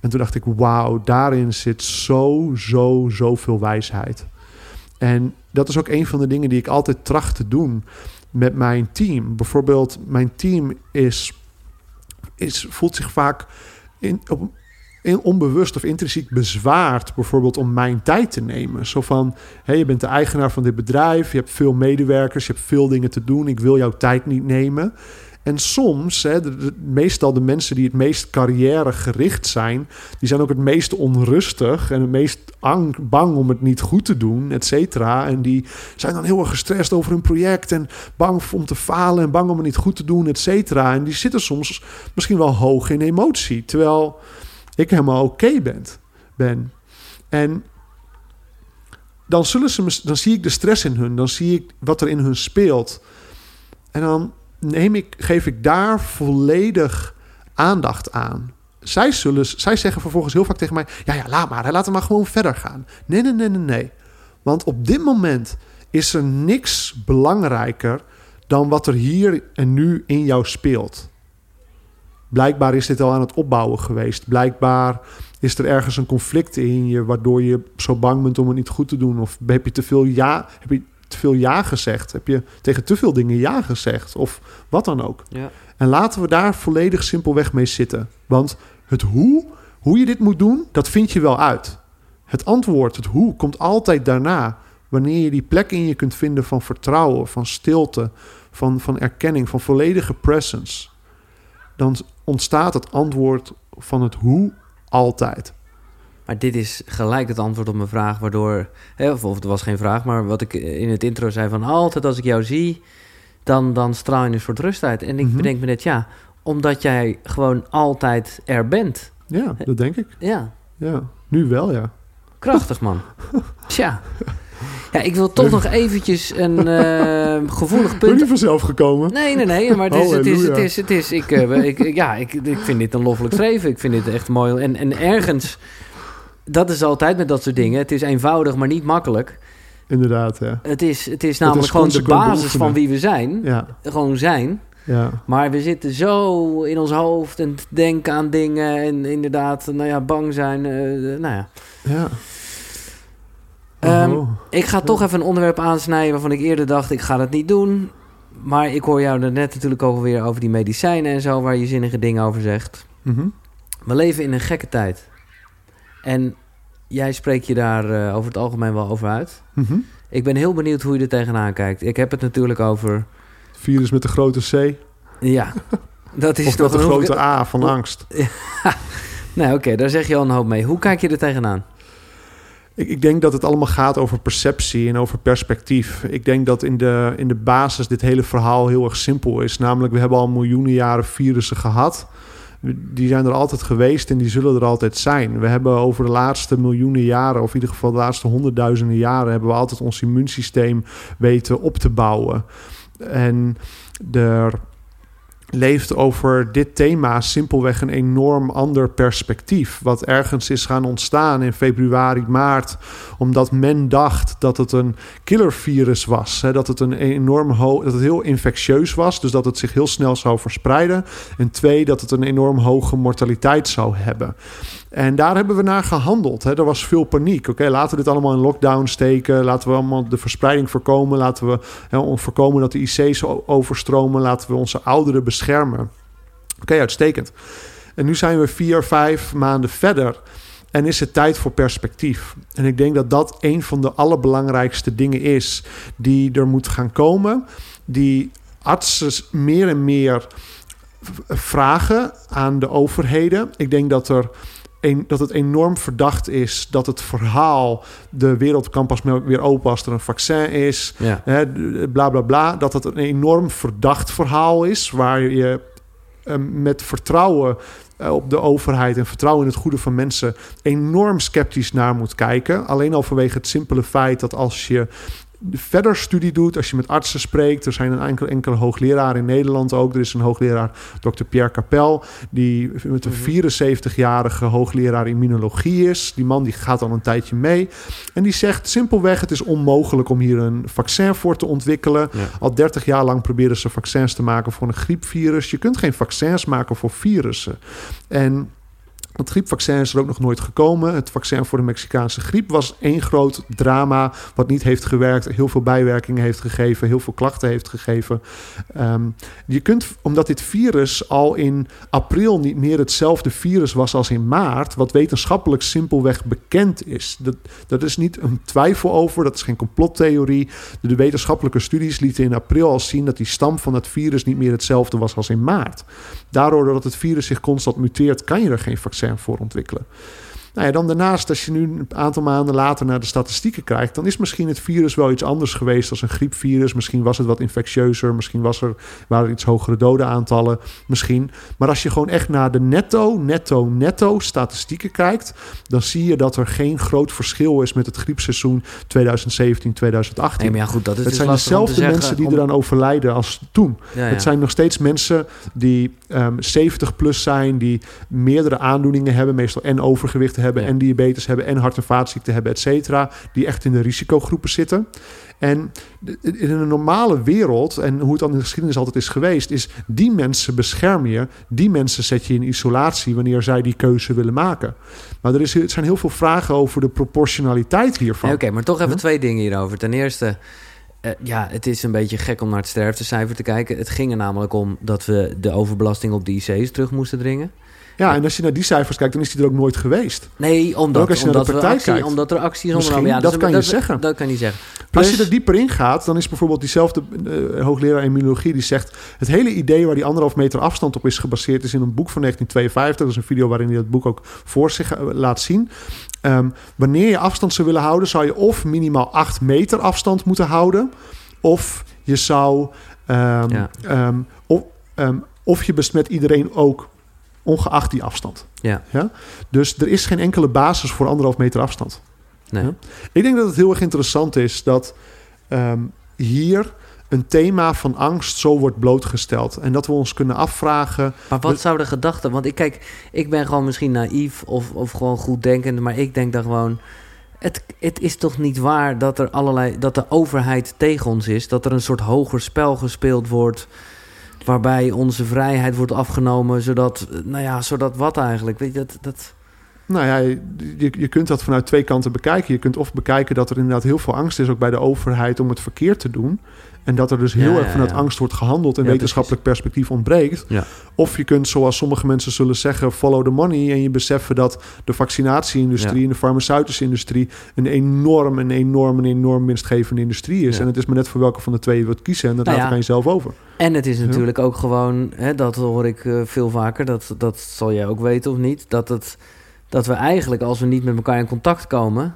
En toen dacht ik, wauw, daarin zit zo, zo, zoveel wijsheid. En dat is ook een van de dingen die ik altijd tracht te doen met mijn team. Bijvoorbeeld, mijn team is, is, voelt zich vaak in, op, onbewust of intrinsiek bezwaard, bijvoorbeeld om mijn tijd te nemen. Zo van, hé, je bent de eigenaar van dit bedrijf, je hebt veel medewerkers, je hebt veel dingen te doen, ik wil jouw tijd niet nemen. En soms, hè, de, meestal de mensen die het meest carrièregericht zijn, die zijn ook het meest onrustig en het meest ang- bang om het niet goed te doen, et cetera. En die zijn dan heel erg gestrest over hun project en bang om te falen en bang om het niet goed te doen, et cetera. En die zitten soms misschien wel hoog in emotie, terwijl ik helemaal oké ben, ben. En dan, zullen ze, dan zie ik de stress in hun, dan zie ik wat er in hun speelt. En dan neem ik, geef ik daar volledig aandacht aan. Zij, zullen, zij zeggen vervolgens heel vaak tegen mij: Ja, ja, laat maar, laten we maar gewoon verder gaan. Nee, nee, nee, nee, nee. Want op dit moment is er niks belangrijker dan wat er hier en nu in jou speelt. Blijkbaar is dit al aan het opbouwen geweest. Blijkbaar is er ergens een conflict in je waardoor je zo bang bent om het niet goed te doen. Of heb je te veel ja, heb je te veel ja gezegd? Heb je tegen te veel dingen ja gezegd? Of wat dan ook. Ja. En laten we daar volledig simpelweg mee zitten. Want het hoe, hoe je dit moet doen, dat vind je wel uit. Het antwoord, het hoe, komt altijd daarna. Wanneer je die plek in je kunt vinden van vertrouwen, van stilte, van, van erkenning, van volledige presence. Dan ontstaat het antwoord van het hoe altijd. Maar dit is gelijk het antwoord op mijn vraag, waardoor... Hè, of, of het was geen vraag, maar wat ik in het intro zei van... altijd als ik jou zie, dan, dan straal je een soort rust uit. En ik Mhm. bedenk me net, ja, omdat jij gewoon altijd er bent. Ja, dat denk ik. Ja, Ja, nu wel, ja. krachtig man. Tja. Ja, ik wil toch nog eventjes een eh, gevoelig Ben je punt... vanzelf gekomen? Nee, nee, nee, maar het is, het is, het is, het is, ik, eh, ik, ik- ja, ik, ik vind dit een loffelijk streven. Ik vind dit echt mooi. En, en ergens, dat is altijd met dat soort dingen. Het is eenvoudig, maar niet makkelijk. Inderdaad, ja. Het is, het is namelijk is gewoon de basis beoefenen. van wie we zijn. Ja, Gewoon zijn. ja. Maar we zitten zo in ons hoofd en denken aan dingen. En inderdaad, nou ja, bang zijn. eh, nou ja. Ja. Ehm, Oh. Ik ga toch even een onderwerp aansnijden waarvan ik eerder dacht, ik ga dat niet doen. Maar ik hoor jou er net natuurlijk ook weer over die medicijnen en zo, waar je zinnige dingen over zegt. Mhm. We leven in een gekke tijd. En jij spreekt je daar eh, over het algemeen wel over uit. Mhm. Ik ben heel benieuwd hoe je er tegenaan kijkt. Ik heb het natuurlijk over... Virus met de grote C. Ja, dat is Of toch met de een grote A van angst. Nee, oké, daar zeg je al een hoop mee. Hoe kijk je er tegenaan? Ik, ik denk dat het allemaal gaat over perceptie en over perspectief. Ik denk dat in de, in de basis dit hele verhaal heel erg simpel is. Namelijk, we hebben al miljoenen jaren virussen gehad. Die zijn er altijd geweest en die zullen er altijd zijn. We hebben over de laatste miljoenen jaren, of in ieder geval de laatste honderdduizenden jaren, hebben we altijd ons immuunsysteem weten op te bouwen. En er leeft over dit thema simpelweg een enorm ander perspectief. Wat ergens is gaan ontstaan in februari, maart. Omdat men dacht dat het een killervirus was. Hè, dat het een enorm ho dat het heel infectieus was. Dus dat het zich heel snel zou verspreiden. En twee, dat het een enorm hoge mortaliteit zou hebben. En daar hebben we naar gehandeld. Hè. Er was veel paniek. Oké, laten we dit allemaal in lockdown steken. Laten we allemaal de verspreiding voorkomen. Laten we hè, voorkomen dat de IC's overstromen. Laten we onze ouderen beschermen. Oké, uitstekend. En nu zijn we vier, vijf maanden verder. En is het tijd voor perspectief. En ik denk dat dat een van de allerbelangrijkste dingen is die er moet gaan komen. Die artsen meer en meer vragen aan de overheden. Ik denk dat er een, dat het enorm verdacht is dat het verhaal de wereld kan pas weer open als er een vaccin is. Ja. Hè, bla bla bla. Dat het een enorm verdacht verhaal is waar je eh, met vertrouwen eh, op de overheid en vertrouwen in het goede van mensen enorm sceptisch naar moet kijken. Alleen al vanwege het simpele feit dat als je verder studie doet, als je met artsen spreekt. Er zijn een enkele, enkele hoogleraren in Nederland ook. Er is een hoogleraar, Dr. Pierre Capel, die met een 74-jarige mhm. hoogleraar immunologie is. Die man die gaat al een tijdje mee. En die zegt simpelweg, het is onmogelijk om hier een vaccin voor te ontwikkelen. Al 30 jaar lang proberen ze vaccins te maken voor een griepvirus. Je kunt geen vaccins maken voor virussen. En het griepvaccin is er ook nog nooit gekomen. Het vaccin voor de Mexicaanse griep was één groot drama. Wat niet heeft gewerkt, heel veel bijwerkingen heeft gegeven, heel veel klachten heeft gegeven. Ehm, je kunt, omdat dit virus al in april niet meer hetzelfde virus was als in maart, wat wetenschappelijk simpelweg bekend is. Dat, dat is niet een twijfel over, dat is geen complottheorie. De, wetenschappelijke studies lieten in april al zien dat die stam van het virus niet meer hetzelfde was als in maart. Daardoor dat het virus zich constant muteert, kan je er geen vaccin voor ontwikkelen. Nou ja, dan daarnaast, als je nu een aantal maanden later naar de statistieken kijkt, dan is misschien het virus wel iets anders geweest als een griepvirus. Misschien was het wat infectieuzer, misschien was er, waren er iets hogere dodenaantallen, misschien. Maar als je gewoon echt naar de netto, netto, netto statistieken kijkt, dan zie je dat er geen groot verschil is met het griepseizoen 2017, 2018. Nee, maar ja, goed, dat is het dus zijn dezelfde mensen die eraan overlijden als toen. Het zijn nog steeds mensen die 70 ehm, plus zijn, die meerdere aandoeningen hebben, meestal en overgewicht hebben en diabetes hebben en hart- en vaatziekten hebben, et cetera, die echt in de risicogroepen zitten. En in een normale wereld, en hoe het dan in de geschiedenis altijd is geweest, is die mensen bescherm je, die mensen zet je in isolatie wanneer zij die keuze willen maken. Maar er, is, er zijn heel veel vragen over de proportionaliteit hiervan. Oké, maar toch even twee dingen hierover. Ten eerste, uh, ja, het is een beetje gek om naar het sterftecijfer te kijken. Het ging er namelijk om dat we de overbelasting op de IC's terug moesten dringen. Ja, en als je naar die cijfers kijkt, dan is die er ook nooit geweest. Nee, omdat, als je omdat, naar de actie, kijkt, omdat er acties ondernomen ja, dat, kan je zeggen. Dat kan je zeggen. Plus, als je er dieper in gaat, dan is bijvoorbeeld diezelfde uh, hoogleraar immunologie die zegt... het hele idee waar die anderhalf meter afstand op is gebaseerd... is in een boek van 1952. Dat is een video waarin hij dat boek ook voor zich eh, laat zien. Um, wanneer je afstand zou willen houden... zou je of minimaal 8 meter afstand moeten houden... of je zou... Um, ja. um, of, of je besmet iedereen ook ongeacht die afstand. Ja. Ja? Dus er is geen enkele basis voor anderhalf meter afstand. Nee. Ja? Ik denk dat het heel erg interessant is dat ehm, hier een thema van angst zo wordt blootgesteld. En dat we ons kunnen afvragen. Maar wat zou de gedachte? Want ik kijk, ik ben gewoon misschien naïef of, of gewoon goed denkend, maar ik denk dan gewoon. Het, het is toch niet waar dat er allerlei. dat de overheid tegen ons is. Dat er een soort hoger spel gespeeld wordt waarbij onze vrijheid wordt afgenomen, zodat, nou ja, zodat wat eigenlijk? Weet je, dat, dat... Nou ja, je, je kunt dat vanuit twee kanten bekijken. Je kunt of bekijken dat er inderdaad heel veel angst is, ook bij de overheid, om het verkeerd te doen. En dat er dus heel erg vanuit angst wordt gehandeld en wetenschappelijk perspectief ontbreekt. Of je kunt, zoals sommige mensen zullen zeggen, follow the money. En je beseffen dat de vaccinatieindustrie en de farmaceutische industrie een enorm, een enorm, een enorm winstgevende industrie is. En het is maar net voor welke van de twee je wilt kiezen. En dat nou laat ik aan jezelf over. En het is natuurlijk ook gewoon, hè, dat hoor ik uh, veel vaker, dat, dat zal jij ook weten of niet, dat, het, dat we eigenlijk als we niet met elkaar in contact komen,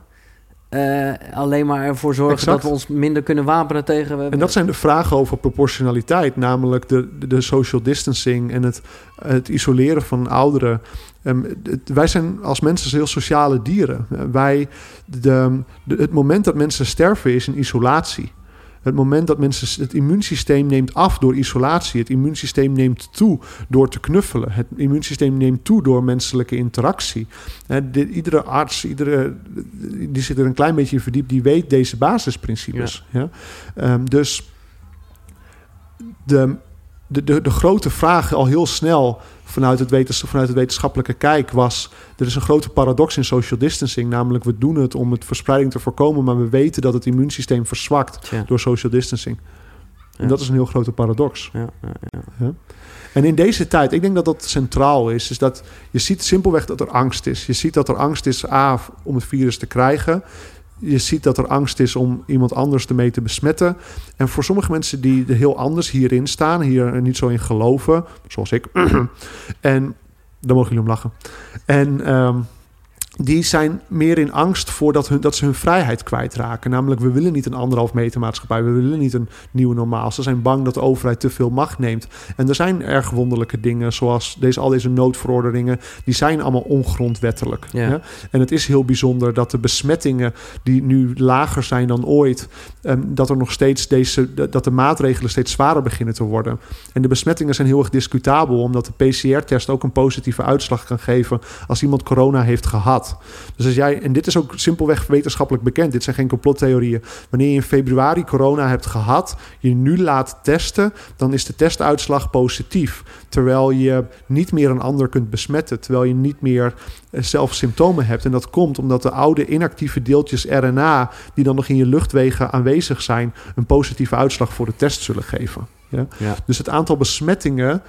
uh, alleen maar ervoor zorgen dat we ons minder kunnen wapenen tegen. En dat zijn de vragen over proportionaliteit, namelijk de, de, social distancing en het, het isoleren van ouderen. Um, wij zijn als mensen heel sociale dieren. wij, de, het moment dat mensen sterven is een isolatie. Het moment dat mensen het immuunsysteem neemt af door isolatie. Het immuunsysteem neemt toe door te knuffelen. Het immuunsysteem neemt toe door menselijke interactie. iedere arts, iedere, die zit er een klein beetje in verdiept, die weet deze basisprincipes. Ja. Ehm, dus de, de, de, de grote vraag al heel snel vanuit het, vanuit het wetenschappelijke kijk was... er is een grote paradox in social distancing. Namelijk, we doen het om het verspreiding te voorkomen... maar we weten dat het immuunsysteem verzwakt door social distancing. En dat is een heel grote paradox. Ja, ja, en in deze tijd, ik denk dat dat centraal is... is dat je ziet simpelweg dat er angst is. Je ziet dat er angst is, A, om het virus te krijgen je ziet dat er angst is om iemand anders ermee te besmetten. En voor sommige mensen die er heel anders hierin staan, hier niet zo in geloven, zoals ik. en daar mogen jullie om lachen. En um, die zijn meer in angst voor dat, hun, dat ze hun vrijheid kwijtraken. Namelijk, we willen niet een anderhalf meter maatschappij. We willen niet een nieuwe normaal. Ze zijn bang dat de overheid te veel macht neemt. En er zijn erg wonderlijke dingen, zoals deze, al deze noodverordeningen. Die zijn allemaal ongrondwettelijk. Ja. Ja? En het is heel bijzonder dat de besmettingen die nu lager zijn dan ooit... ehm, dat er nog steeds deze, dat de maatregelen steeds zwaarder beginnen te worden. En de besmettingen zijn heel erg discutabel... omdat de PCR-test ook een positieve uitslag kan geven... als iemand corona heeft gehad. Dus als jij, en dit is ook simpelweg wetenschappelijk bekend, dit zijn geen complottheorieën. Wanneer je in februari corona hebt gehad, je nu laat testen, dan is de testuitslag positief. Terwijl je niet meer een ander kunt besmetten, terwijl je niet meer eh, zelf symptomen hebt. En dat komt omdat de oude inactieve deeltjes RNA, die dan nog in je luchtwegen aanwezig zijn, een positieve uitslag voor de test zullen geven. Ja? Ja. Dus het aantal besmettingen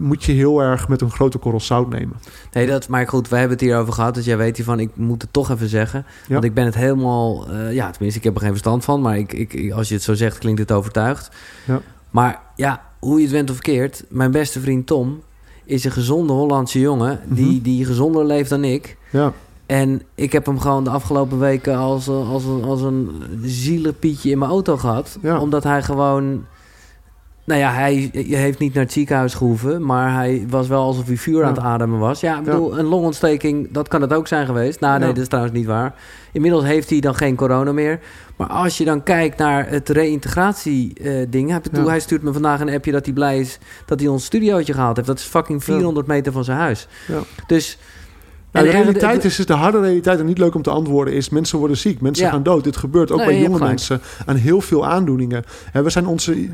moet je heel erg met een grote korrel zout nemen. Nee, dat, maar goed, wij hebben het hierover gehad. Dus jij weet hiervan, ik moet het toch even zeggen. Ja. Want ik ben het helemaal... eh, ja, tenminste, ik heb er geen verstand van. Maar ik, ik, als je het zo zegt, klinkt het overtuigd. Ja. Maar ja, hoe je het went of keert... Mijn beste vriend Tom is een gezonde Hollandse jongen... die, Mhm. die gezonder leeft dan ik. Ja, En ik heb hem gewoon de afgelopen weken als, een- als, een, als een zielenpietje in mijn auto gehad. Ja. Omdat hij gewoon... Nou ja, hij heeft niet naar het ziekenhuis gehoeven... maar hij was wel alsof hij vuur aan het ademen was. Ja, ik bedoel, een longontsteking, dat kan het ook zijn geweest. Nou, nee, Ja. dat is trouwens niet waar. Inmiddels heeft hij dan geen corona meer. Maar als je dan kijkt naar het reïntegratie-ding... hij, bedoel, hij stuurt me vandaag een appje dat hij blij is... dat hij ons studiootje gehaald heeft. Dat is fucking 400 meter van zijn huis. Ja. Dus... Nou, de realiteit is, is de harde realiteit en niet leuk om te antwoorden is mensen worden ziek, mensen Ja. gaan dood. Dit gebeurt ook Nee, bij jonge mensen aan heel veel aandoeningen. En we zijn onze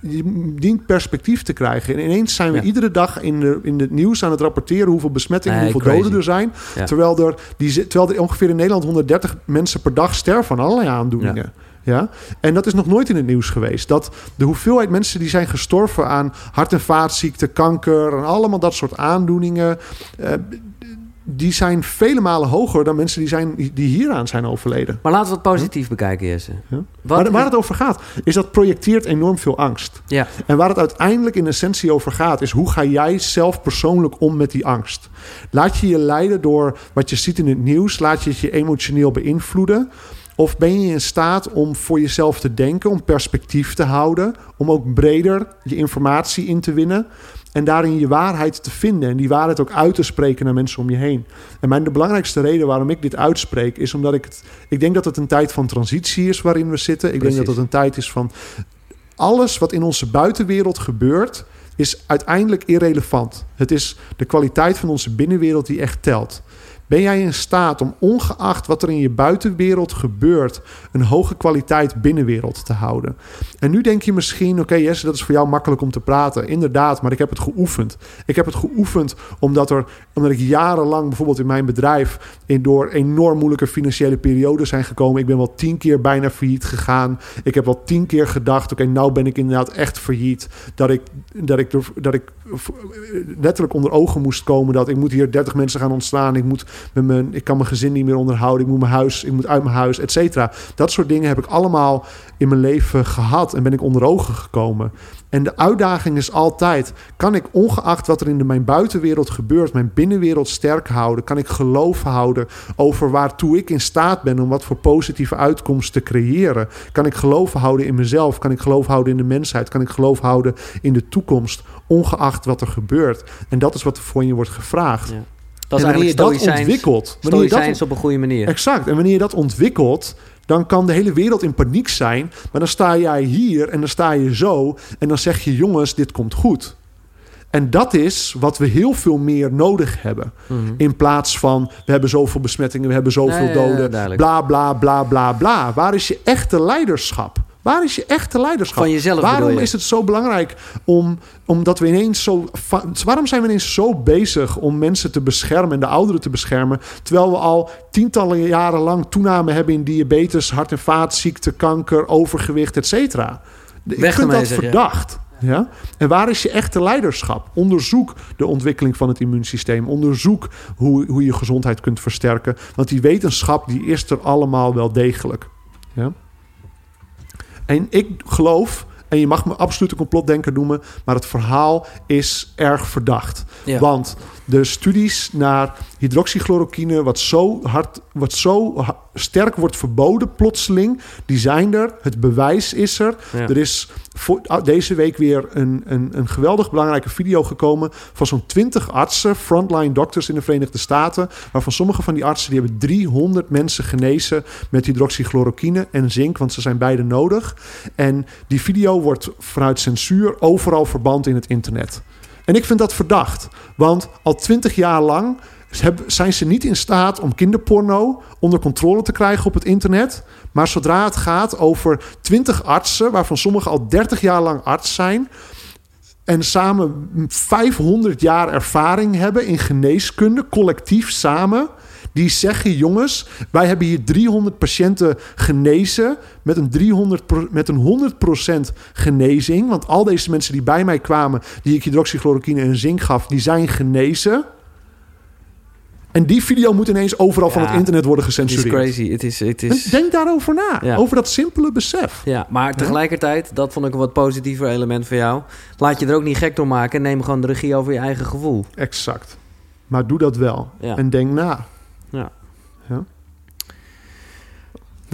je dient perspectief te krijgen. En ineens zijn we Ja. iedere dag in de in het nieuws aan het rapporteren hoeveel besmettingen, Nee, hoeveel crazy. doden er zijn, Ja. terwijl er die terwijl er ongeveer in Nederland 130 mensen per dag sterven aan allerlei aandoeningen. Ja. En dat is nog nooit in het nieuws geweest. Dat de hoeveelheid mensen die zijn gestorven aan hart- en vaatziekten, kanker en allemaal dat soort aandoeningen. eh, die zijn vele malen hoger dan mensen die, zijn, die hieraan zijn overleden. Maar laten we het positief bekijken, Jesse. Waar is- het over gaat, is dat projecteert enorm veel angst. Ja, En waar het uiteindelijk in essentie over gaat, is hoe ga jij zelf persoonlijk om met die angst? Laat je je leiden door wat je ziet in het nieuws? Laat je het je emotioneel beïnvloeden? Of ben je in staat om voor jezelf te denken, om perspectief te houden, om ook breder je informatie in te winnen en daarin je waarheid te vinden en die waarheid ook uit te spreken naar mensen om je heen? En mijn de belangrijkste reden waarom ik dit uitspreek, is omdat ik het, ik denk dat het een tijd van transitie is waarin we zitten. Ik Precies. denk dat het een tijd is van alles wat in onze buitenwereld gebeurt, is uiteindelijk irrelevant. Het is de kwaliteit van onze binnenwereld die echt telt. Ben jij in staat om ongeacht wat er in je buitenwereld gebeurt, een hoge kwaliteit binnenwereld te houden? En nu denk je misschien, oké Jesse, dat is voor jou makkelijk om te praten. Inderdaad, maar ik heb het geoefend. Ik heb het geoefend omdat, er, omdat ik jarenlang bijvoorbeeld in mijn bedrijf in, door enorm moeilijke financiële perioden zijn gekomen. Ik ben wel tien keer bijna failliet gegaan. Ik heb wel tien keer gedacht, oké, nou ben ik inderdaad echt failliet. Dat ik, dat ik, dat ik letterlijk onder ogen moest komen dat ik moet hier 30 mensen gaan ontstaan. Ik, moet met mijn, ik kan mijn gezin niet meer onderhouden. Ik moet mijn huis, ik moet uit mijn huis, et. Dat soort dingen heb ik allemaal in mijn leven gehad en ben ik onder ogen gekomen. En de uitdaging is altijd: kan ik ongeacht wat er in de, mijn buitenwereld gebeurt, mijn binnenwereld sterk houden? Kan ik geloof houden over waartoe ik in staat ben om wat voor positieve uitkomst te creëren? Kan ik geloof houden in mezelf? Kan ik geloof houden in de mensheid? Kan ik geloof houden in de toekomst, ongeacht wat er gebeurt? En dat is wat er voor je wordt gevraagd. Dat is en wanneer je dat ontwikkelt, wanneer je dat op een goede manier. Exact. En wanneer je dat ontwikkelt, dan kan de hele wereld in paniek zijn. Maar dan sta jij hier en dan sta je zo. En dan zeg je: jongens, dit komt goed. En dat is wat we heel veel meer nodig hebben. Mhm. In plaats van we hebben zoveel besmettingen, we hebben zoveel Nee, ja, doden. Bla bla bla bla bla. Waar is je echte leiderschap? Waar is je echte leiderschap? Van jezelf Waarom je? is het zo belangrijk om, omdat we ineens zo. Waarom zijn we ineens zo bezig om mensen te beschermen en de ouderen te beschermen, terwijl we al tientallen jaren lang toename hebben in diabetes, hart- en vaatziekten, kanker, overgewicht, et cetera? Ik Weg vind dat verdacht. Ja? En waar is je echte leiderschap? Onderzoek de ontwikkeling van het immuunsysteem. Onderzoek hoe, hoe je gezondheid kunt versterken. Want die wetenschap die is er allemaal wel degelijk. Ja? En ik geloof, en je mag me absoluut een complotdenker noemen, maar het verhaal is erg verdacht. Ja. Want de studies naar hydroxychloroquine, wat zo hard, wat zo ha- sterk wordt verboden plotseling, die zijn er. Het bewijs is er. Ja. Er is voor, ah, deze week weer een, een, een geweldig belangrijke video gekomen van zo'n 20 artsen, frontline doctors in de Verenigde Staten, waarvan sommige van die artsen die hebben 300 mensen genezen met hydroxychloroquine en zink, want ze zijn beide nodig. En die video wordt vanuit censuur overal verband in het internet. En ik vind dat verdacht, want al 20 jaar lang zijn ze niet in staat om kinderporno onder controle te krijgen op het internet. Maar zodra het gaat over 20 artsen, waarvan sommigen al 30 jaar lang arts zijn. En samen 500 jaar ervaring hebben in geneeskunde, collectief samen. Die zeggen: jongens, wij hebben hier 300 patiënten genezen. Met een, 300 pro- met een 100% genezing. Want al deze mensen die bij mij kwamen, die ik hydroxychloroquine en zink gaf, die zijn genezen. En die video moet ineens overal van Ja, het internet worden Het is gecensureerd. crazy. Het is, het is... Denk daarover na. Ja. Over dat simpele besef. Ja, maar tegelijkertijd, dat vond ik een wat positiever element voor jou. Laat je er ook niet gek door maken. Neem gewoon de regie over je eigen gevoel. Exact. Maar doe dat wel. Ja. En denk na.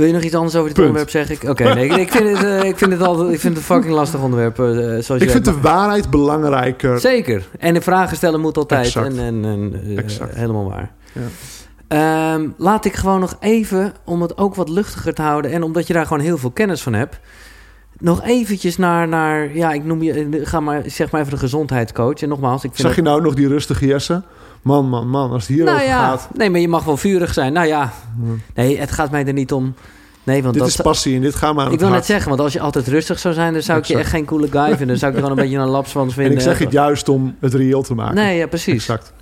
Wil je nog iets anders over dit Punt. onderwerp zeggen? Ik- Oké, nee, ik, vind het, eh, ik vind het altijd, ik vind het een fucking lastig onderwerp. eh, zoals je Ik vind de waarheid belangrijker. Zeker. En de vragen stellen moet altijd. Exact. En, en, en eh, Exact. helemaal waar. Ja. Ehm, laat ik gewoon nog even, om het ook wat luchtiger te houden... en omdat je daar gewoon heel veel kennis van hebt... nog eventjes naar, naar ja, ik noem je... ga maar, zeg maar even de gezondheidscoach. En nogmaals, ik vind Zag je nou nog die rustige Jesse? Man, man, man. Als het hierover nou ja, gaat. nee, maar je mag wel vurig zijn. Nou ja, nee, het gaat mij er niet om. Nee, want Dit dat is passie en dit gaat maar aan ik het wil net zeggen, want als je altijd rustig zou zijn, dan zou ik je echt geen coole guy vinden. Dan zou ik je gewoon een beetje een lapswans En vinden. ik zeg het juist om het reëel te maken. Nee, ja, precies. Exact.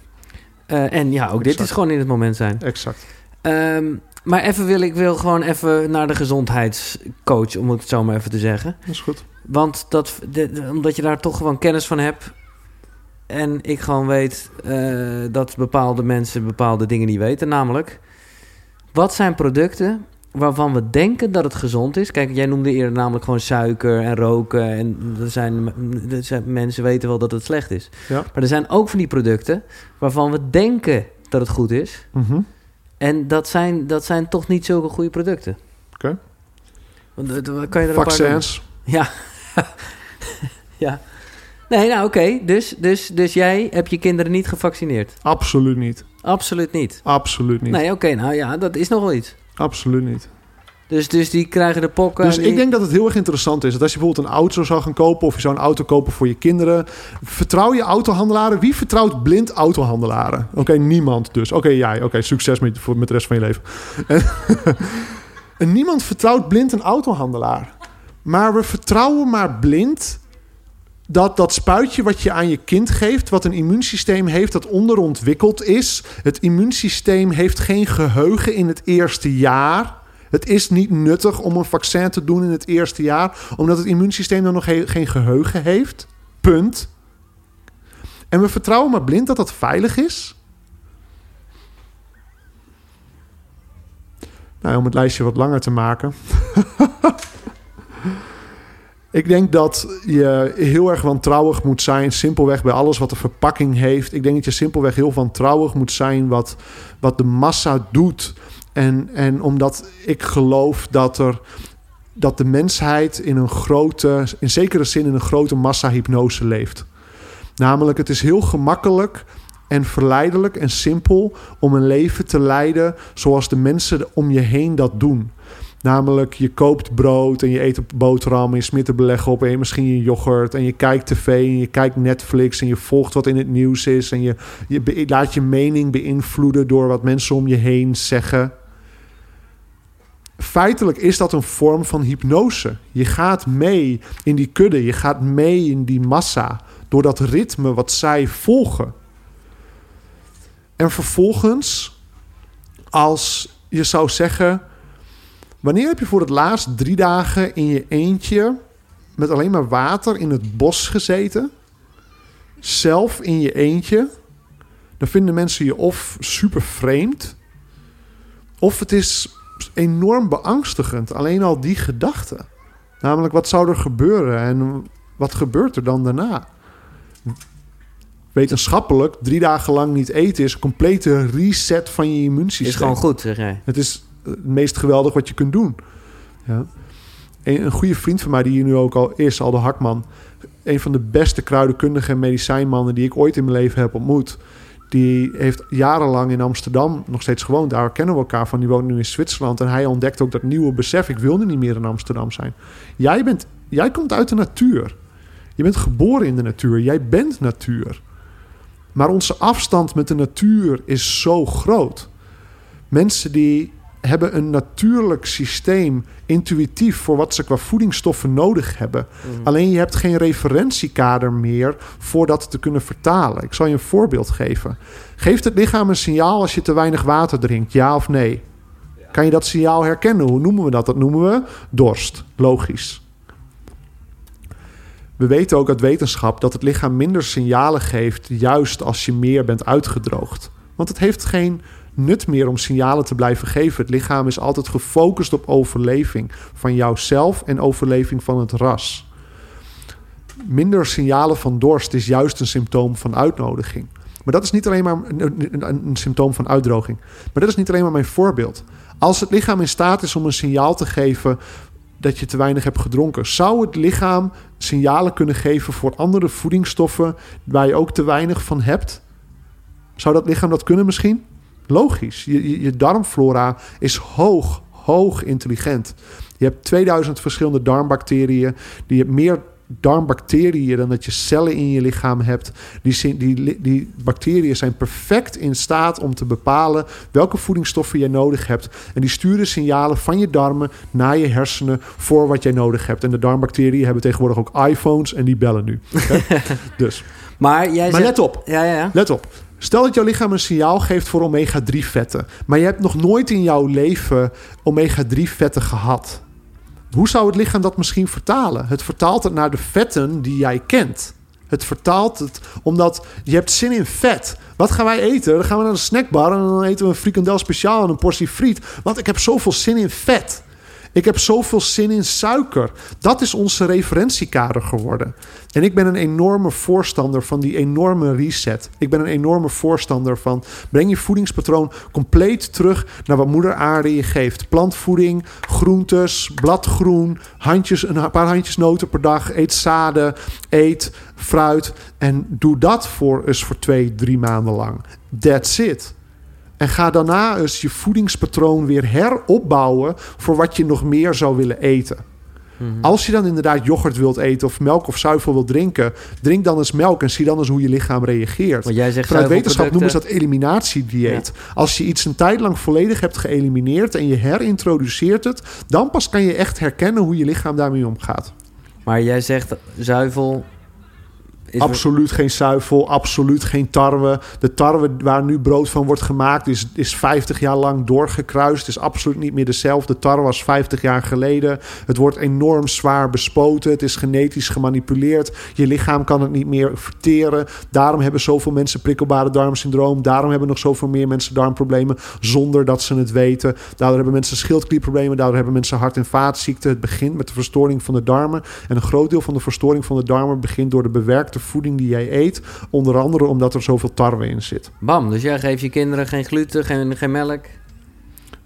Eh, en ja, ook dit is gewoon in het moment zijn. Exact. Ehm, maar even wil ik wil gewoon even naar de gezondheidscoach, om het zo maar even te zeggen. Dat is goed. Want dat, de- omdat je daar toch gewoon kennis van hebt. En ik gewoon weet eh, dat bepaalde mensen bepaalde dingen niet weten. Namelijk, wat zijn producten waarvan we denken dat het gezond is? Kijk, jij noemde eerder namelijk gewoon suiker en roken. En er zijn, er zijn mensen weten wel dat het slecht is. Ja. Maar er zijn ook van die producten waarvan we denken dat het goed is. Mhm. En dat zijn, dat zijn toch niet zulke goede producten. Oké. Want, eh, Kan je er een paar? Vaccins. Ja. ja. Nee, nou oké. Dus, dus, dus jij hebt je kinderen niet gevaccineerd? Absoluut niet. Absoluut niet. Absoluut niet. Nee, oké. nou ja, dat is nog wel iets. Absoluut niet. Dus, dus die krijgen de pokken. Dus ik denk dat het heel erg interessant is. Dat als je bijvoorbeeld een auto zou gaan kopen... of je zou een auto kopen voor je kinderen... vertrouw je autohandelaren? Wie vertrouwt blind autohandelaren? Oké, niemand dus. Oké, jij. Oké, succes met, voor, met de rest van je leven. En, en niemand vertrouwt blind een autohandelaar. Maar we vertrouwen maar blind... dat dat spuitje wat je aan je kind geeft... wat een immuunsysteem heeft dat onderontwikkeld is... het immuunsysteem heeft geen geheugen in het eerste jaar... Het is niet nuttig om een vaccin te doen in het eerste jaar, omdat het immuunsysteem dan nog geen geheugen heeft. Punt. En we vertrouwen maar blind dat dat veilig is. Nou, om het lijstje wat langer te maken. Ik denk dat je heel erg wantrouwig moet zijn, simpelweg bij alles wat de verpakking heeft. Ik denk dat je simpelweg heel wantrouwig moet zijn wat, wat de massa doet. En, en omdat ik geloof dat er dat de mensheid in een grote, in zekere zin in een grote massa-hypnose leeft. Namelijk, het is heel gemakkelijk en verleidelijk en simpel om een leven te leiden zoals de mensen om je heen dat doen. Namelijk, je koopt brood en je eet een boterham en je smit er beleg op en misschien je yoghurt en je kijkt tv en je kijkt Netflix en je volgt wat in het nieuws is en je, je laat je mening beïnvloeden door wat mensen om je heen zeggen. Feitelijk is dat een vorm van hypnose. Je gaat mee in die kudde, je gaat mee in die massa door dat ritme wat zij volgen. En vervolgens, als je zou zeggen: Wanneer heb je voor het laatst drie dagen in je eentje met alleen maar water in het bos gezeten? Zelf in je eentje? Dan vinden mensen je of super vreemd, of het is enorm beangstigend. Alleen al die gedachte. Namelijk, wat zou er gebeuren en wat gebeurt er dan daarna? wetenschappelijk drie dagen lang niet eten is een complete reset van je immuunsysteem. Is gewoon goed, zeg jij. Het is het meest geweldig wat je kunt doen. Ja. Een, goede vriend van mij, die hier nu ook al is, Aldo Hakman... een van de beste kruidenkundige en medicijnmannen... die ik ooit in mijn leven heb ontmoet... die heeft jarenlang in Amsterdam nog steeds gewoond. Daar kennen we elkaar van. Die woont nu in Zwitserland. En hij ontdekt ook dat nieuwe besef... ik wilde niet meer in Amsterdam zijn. Jij, bent, jij komt uit de natuur. Je bent geboren in de natuur. Jij bent natuur. Maar onze afstand met de natuur is zo groot. Mensen die hebben een natuurlijk systeem, intuïtief voor wat ze qua voedingsstoffen nodig hebben. Alleen je hebt geen referentiekader meer voor dat te kunnen vertalen. Ik zal je een voorbeeld geven. Geeft het lichaam een signaal als je te weinig water drinkt, ja of nee? Kan je dat signaal herkennen? Hoe noemen we dat? Dat noemen we dorst. Logisch. We weten ook uit wetenschap dat het lichaam minder signalen geeft, juist als je meer bent uitgedroogd. Want het heeft geen nut meer om signalen te blijven geven. Het lichaam is altijd gefocust op overleving van jouzelf en overleving van het ras. Minder signalen van dorst is juist een symptoom van uitnodiging. Maar dat is niet alleen maar een, een, een, symptoom van uitdroging. Maar dat is niet alleen maar mijn voorbeeld. Als het lichaam in staat is om een signaal te geven dat je te weinig hebt gedronken, zou het lichaam signalen kunnen geven voor andere voedingsstoffen waar je ook te weinig van hebt? Zou dat lichaam dat kunnen misschien? Logisch. Je, je, je darmflora is hoog, hoog intelligent. Je hebt 2000 verschillende darmbacteriën. Die hebt meer darmbacteriën dan dat je cellen in je lichaam hebt. Die, die, die bacteriën zijn perfect in staat om te bepalen welke voedingsstoffen je nodig hebt. En die sturen signalen van je darmen naar je hersenen voor wat jij nodig hebt. En de darmbacteriën hebben tegenwoordig ook iPhones en die bellen nu. dus. Maar, jij maar let op. Ja, ja, ja. Let op. Stel dat jouw lichaam een signaal geeft voor omega-3 vetten, maar je hebt nog nooit in jouw leven omega-3 vetten gehad. Hoe zou het lichaam dat misschien vertalen? Het vertaalt het naar de vetten die jij kent. Het vertaalt het omdat je hebt zin in vet. Wat gaan wij eten? Dan gaan we naar de snackbar en dan eten we een frikandel speciaal en een portie friet. Want ik heb zoveel zin in vet. Ik heb zoveel zin in suiker. Dat is onze referentiekader geworden. En ik ben een enorme voorstander van die enorme reset. Ik ben een enorme voorstander van breng je voedingspatroon compleet terug naar wat moeder aarde je geeft. Plantvoeding, groentes, bladgroen, handjes, een paar handjes noten per dag. Eet zaden, eet fruit. En doe dat voor eens voor twee, drie maanden lang. That's it. En ga daarna eens je voedingspatroon weer heropbouwen voor wat je nog meer zou willen eten. Mhm. Als je dan inderdaad yoghurt wilt eten of melk of zuivel wilt drinken, drink dan eens melk en zie dan eens hoe je lichaam reageert. Want jij zegt Vanuit wetenschap noemen ze dat eliminatiedieet. Ja. Als je iets een tijd lang volledig hebt geëlimineerd en je herintroduceert het, dan pas kan je echt herkennen hoe je lichaam daarmee omgaat. Maar jij zegt zuivel, absoluut geen zuivel, absoluut geen tarwe. De tarwe waar nu brood van wordt gemaakt is, is 50 jaar lang doorgekruist. Is absoluut niet meer dezelfde tarwe als 50 jaar geleden. Het wordt enorm zwaar bespoten. Het is genetisch gemanipuleerd. Je lichaam kan het niet meer verteren. Daarom hebben zoveel mensen prikkelbare darmsyndroom. Daarom hebben nog zoveel meer mensen darmproblemen zonder dat ze het weten. Daardoor hebben mensen schildklierproblemen. Daardoor hebben mensen hart- en vaatziekten. Het begint met de verstoring van de darmen. En een groot deel van de verstoring van de darmen begint door de bewerkte voeding die jij eet. Onder andere omdat er zoveel tarwe in zit. Bam, dus jij geeft je kinderen geen gluten, geen, geen melk?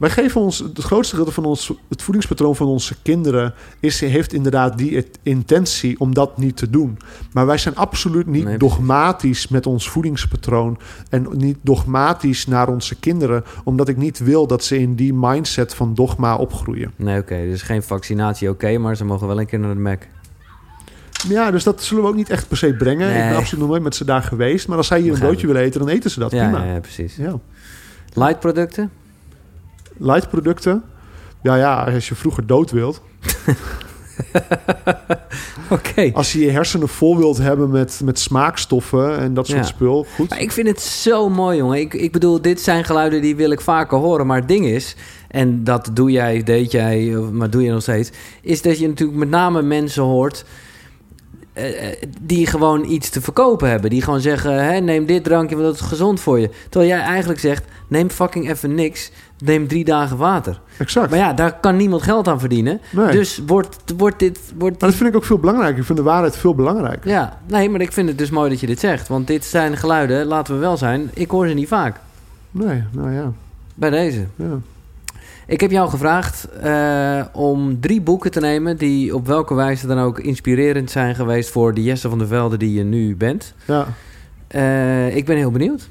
Wij geven ons, het grootste deel van ons, het voedingspatroon van onze kinderen is, heeft inderdaad die intentie om dat niet te doen. Maar wij zijn absoluut niet dogmatisch met ons voedingspatroon en niet dogmatisch naar onze kinderen, omdat ik niet wil dat ze in die mindset van dogma opgroeien. Nee, oké, dus geen vaccinatie, oké, maar ze mogen wel een keer naar de Mac. Ja, dus dat zullen we ook niet echt per se brengen. Ik ben absoluut nog nooit met ze daar geweest. Maar als zij hier een broodje willen eten, dan eten ze dat. Ja, prima. Ja, precies. Ja. Light producten? Light producten? Ja, ja, als je vroeger dood wilt. Oké. Als je je hersenen vol wilt hebben met, met smaakstoffen en dat soort spul, goed. Maar ik vind het zo mooi, jongen. Ik, ik bedoel, dit zijn geluiden die wil ik vaker horen. Maar het ding is, en dat doe jij, deed jij, maar doe je nog steeds... is dat je natuurlijk met name mensen hoort die gewoon iets te verkopen hebben. Die gewoon zeggen, hè, neem dit drankje, want dat is gezond voor je. Terwijl jij eigenlijk zegt, neem fucking even niks. Neem drie dagen water. Exact. Maar ja, daar kan niemand geld aan verdienen. Nee. Dus wordt, wordt dit... Wordt Maar dat vind ik ook veel belangrijker. Ik vind de waarheid veel belangrijker. Ja, nee, maar ik vind het dus mooi dat je dit zegt. Want dit zijn geluiden, laten we wel zijn, ik hoor ze niet vaak. Nee, nou ja. Bij deze. ja. Ik heb jou gevraagd eh, om drie boeken te nemen... die op welke wijze dan ook inspirerend zijn geweest... voor de Jesse van der Velde die je nu bent. ja. Eh, ik ben heel benieuwd.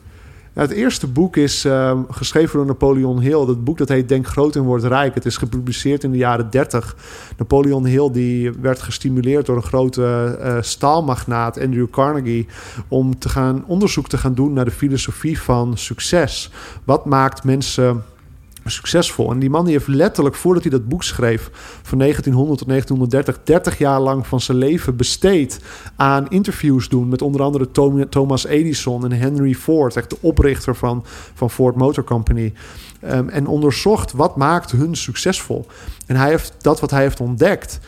Het eerste boek is ehm, geschreven door Napoleon Hill. Dat boek dat heet Denk groot en word rijk. Het is gepubliceerd in de jaren 30. Napoleon Hill die werd gestimuleerd door een grote eh, staalmagnaat, Andrew Carnegie, om te gaan onderzoek te gaan doen naar de filosofie van succes. Wat maakt mensen succesvol. En die man die heeft letterlijk, voordat hij dat boek schreef, van 1900 tot 1930, 30 jaar lang van zijn leven besteed aan interviews doen met onder andere Thomas Edison en Henry Ford, echt de oprichter van, van Ford Motor Company. Ehm, en onderzocht wat maakt hun succesvol. En hij heeft dat wat hij heeft ontdekt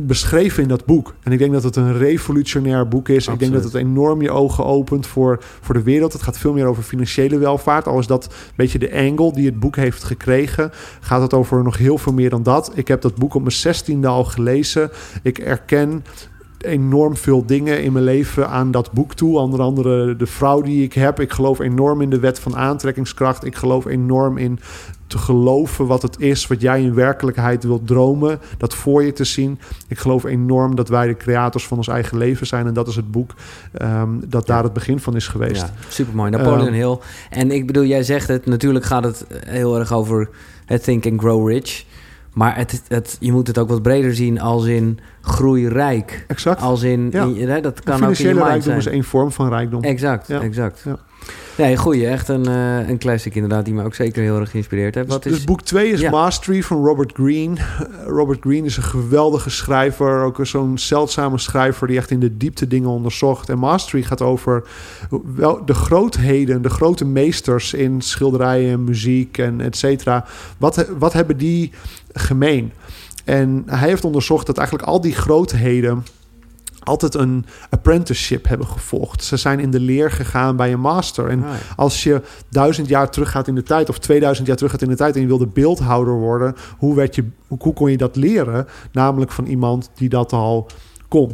beschreven in dat boek. En ik denk dat het een revolutionair boek is. Ik denk dat het enorm je ogen opent voor, voor de wereld. Het gaat veel meer over financiële welvaart. Al is dat een beetje de angle die het boek heeft gekregen. Gaat het over nog heel veel meer dan dat. Ik heb dat boek op mijn zestiende al gelezen. Ik erken enorm veel dingen in mijn leven aan dat boek toe. Onder andere de vrouw die ik heb. Ik geloof enorm in de wet van aantrekkingskracht. Ik geloof enorm in te geloven wat het is wat jij in werkelijkheid wilt dromen. Dat voor je te zien. Ik geloof enorm dat wij de creators van ons eigen leven zijn. En dat is het boek ehm, dat daar het begin van is geweest. Ja, supermooi. Napoleon Ehm, Hill. En ik bedoel, jij zegt het, natuurlijk gaat het heel erg over het Think and Grow Rich. Maar het, het, je moet het ook wat breder zien als in groei rijk. Exact. Als in, Ja. in- hè, dat kan ook in je rijkdom is één vorm van rijkdom. Exact, Ja. exact. Ja. Nee, goeie. Echt een, eh, een classic inderdaad, die me ook zeker heel erg geïnspireerd heeft. Wat dus, is... dus boek 2 is Ja. Mastery van Robert Greene. Eh, Robert Greene is een geweldige schrijver. Ook zo'n zeldzame schrijver die echt in de diepte dingen onderzocht. En Mastery gaat over wel de grootheden, de grote meesters in schilderijen, muziek en et cetera. Wat, wat hebben die gemeen? En hij heeft onderzocht dat eigenlijk al die grootheden altijd een apprenticeship hebben gevolgd. Ze zijn in de leer gegaan bij een master. En Ah, als je duizend jaar teruggaat in de tijd of 2000 jaar teruggaat in de tijd en je wilde beeldhouder worden, hoe, werd je, hoe kon je dat leren? Namelijk van iemand die dat al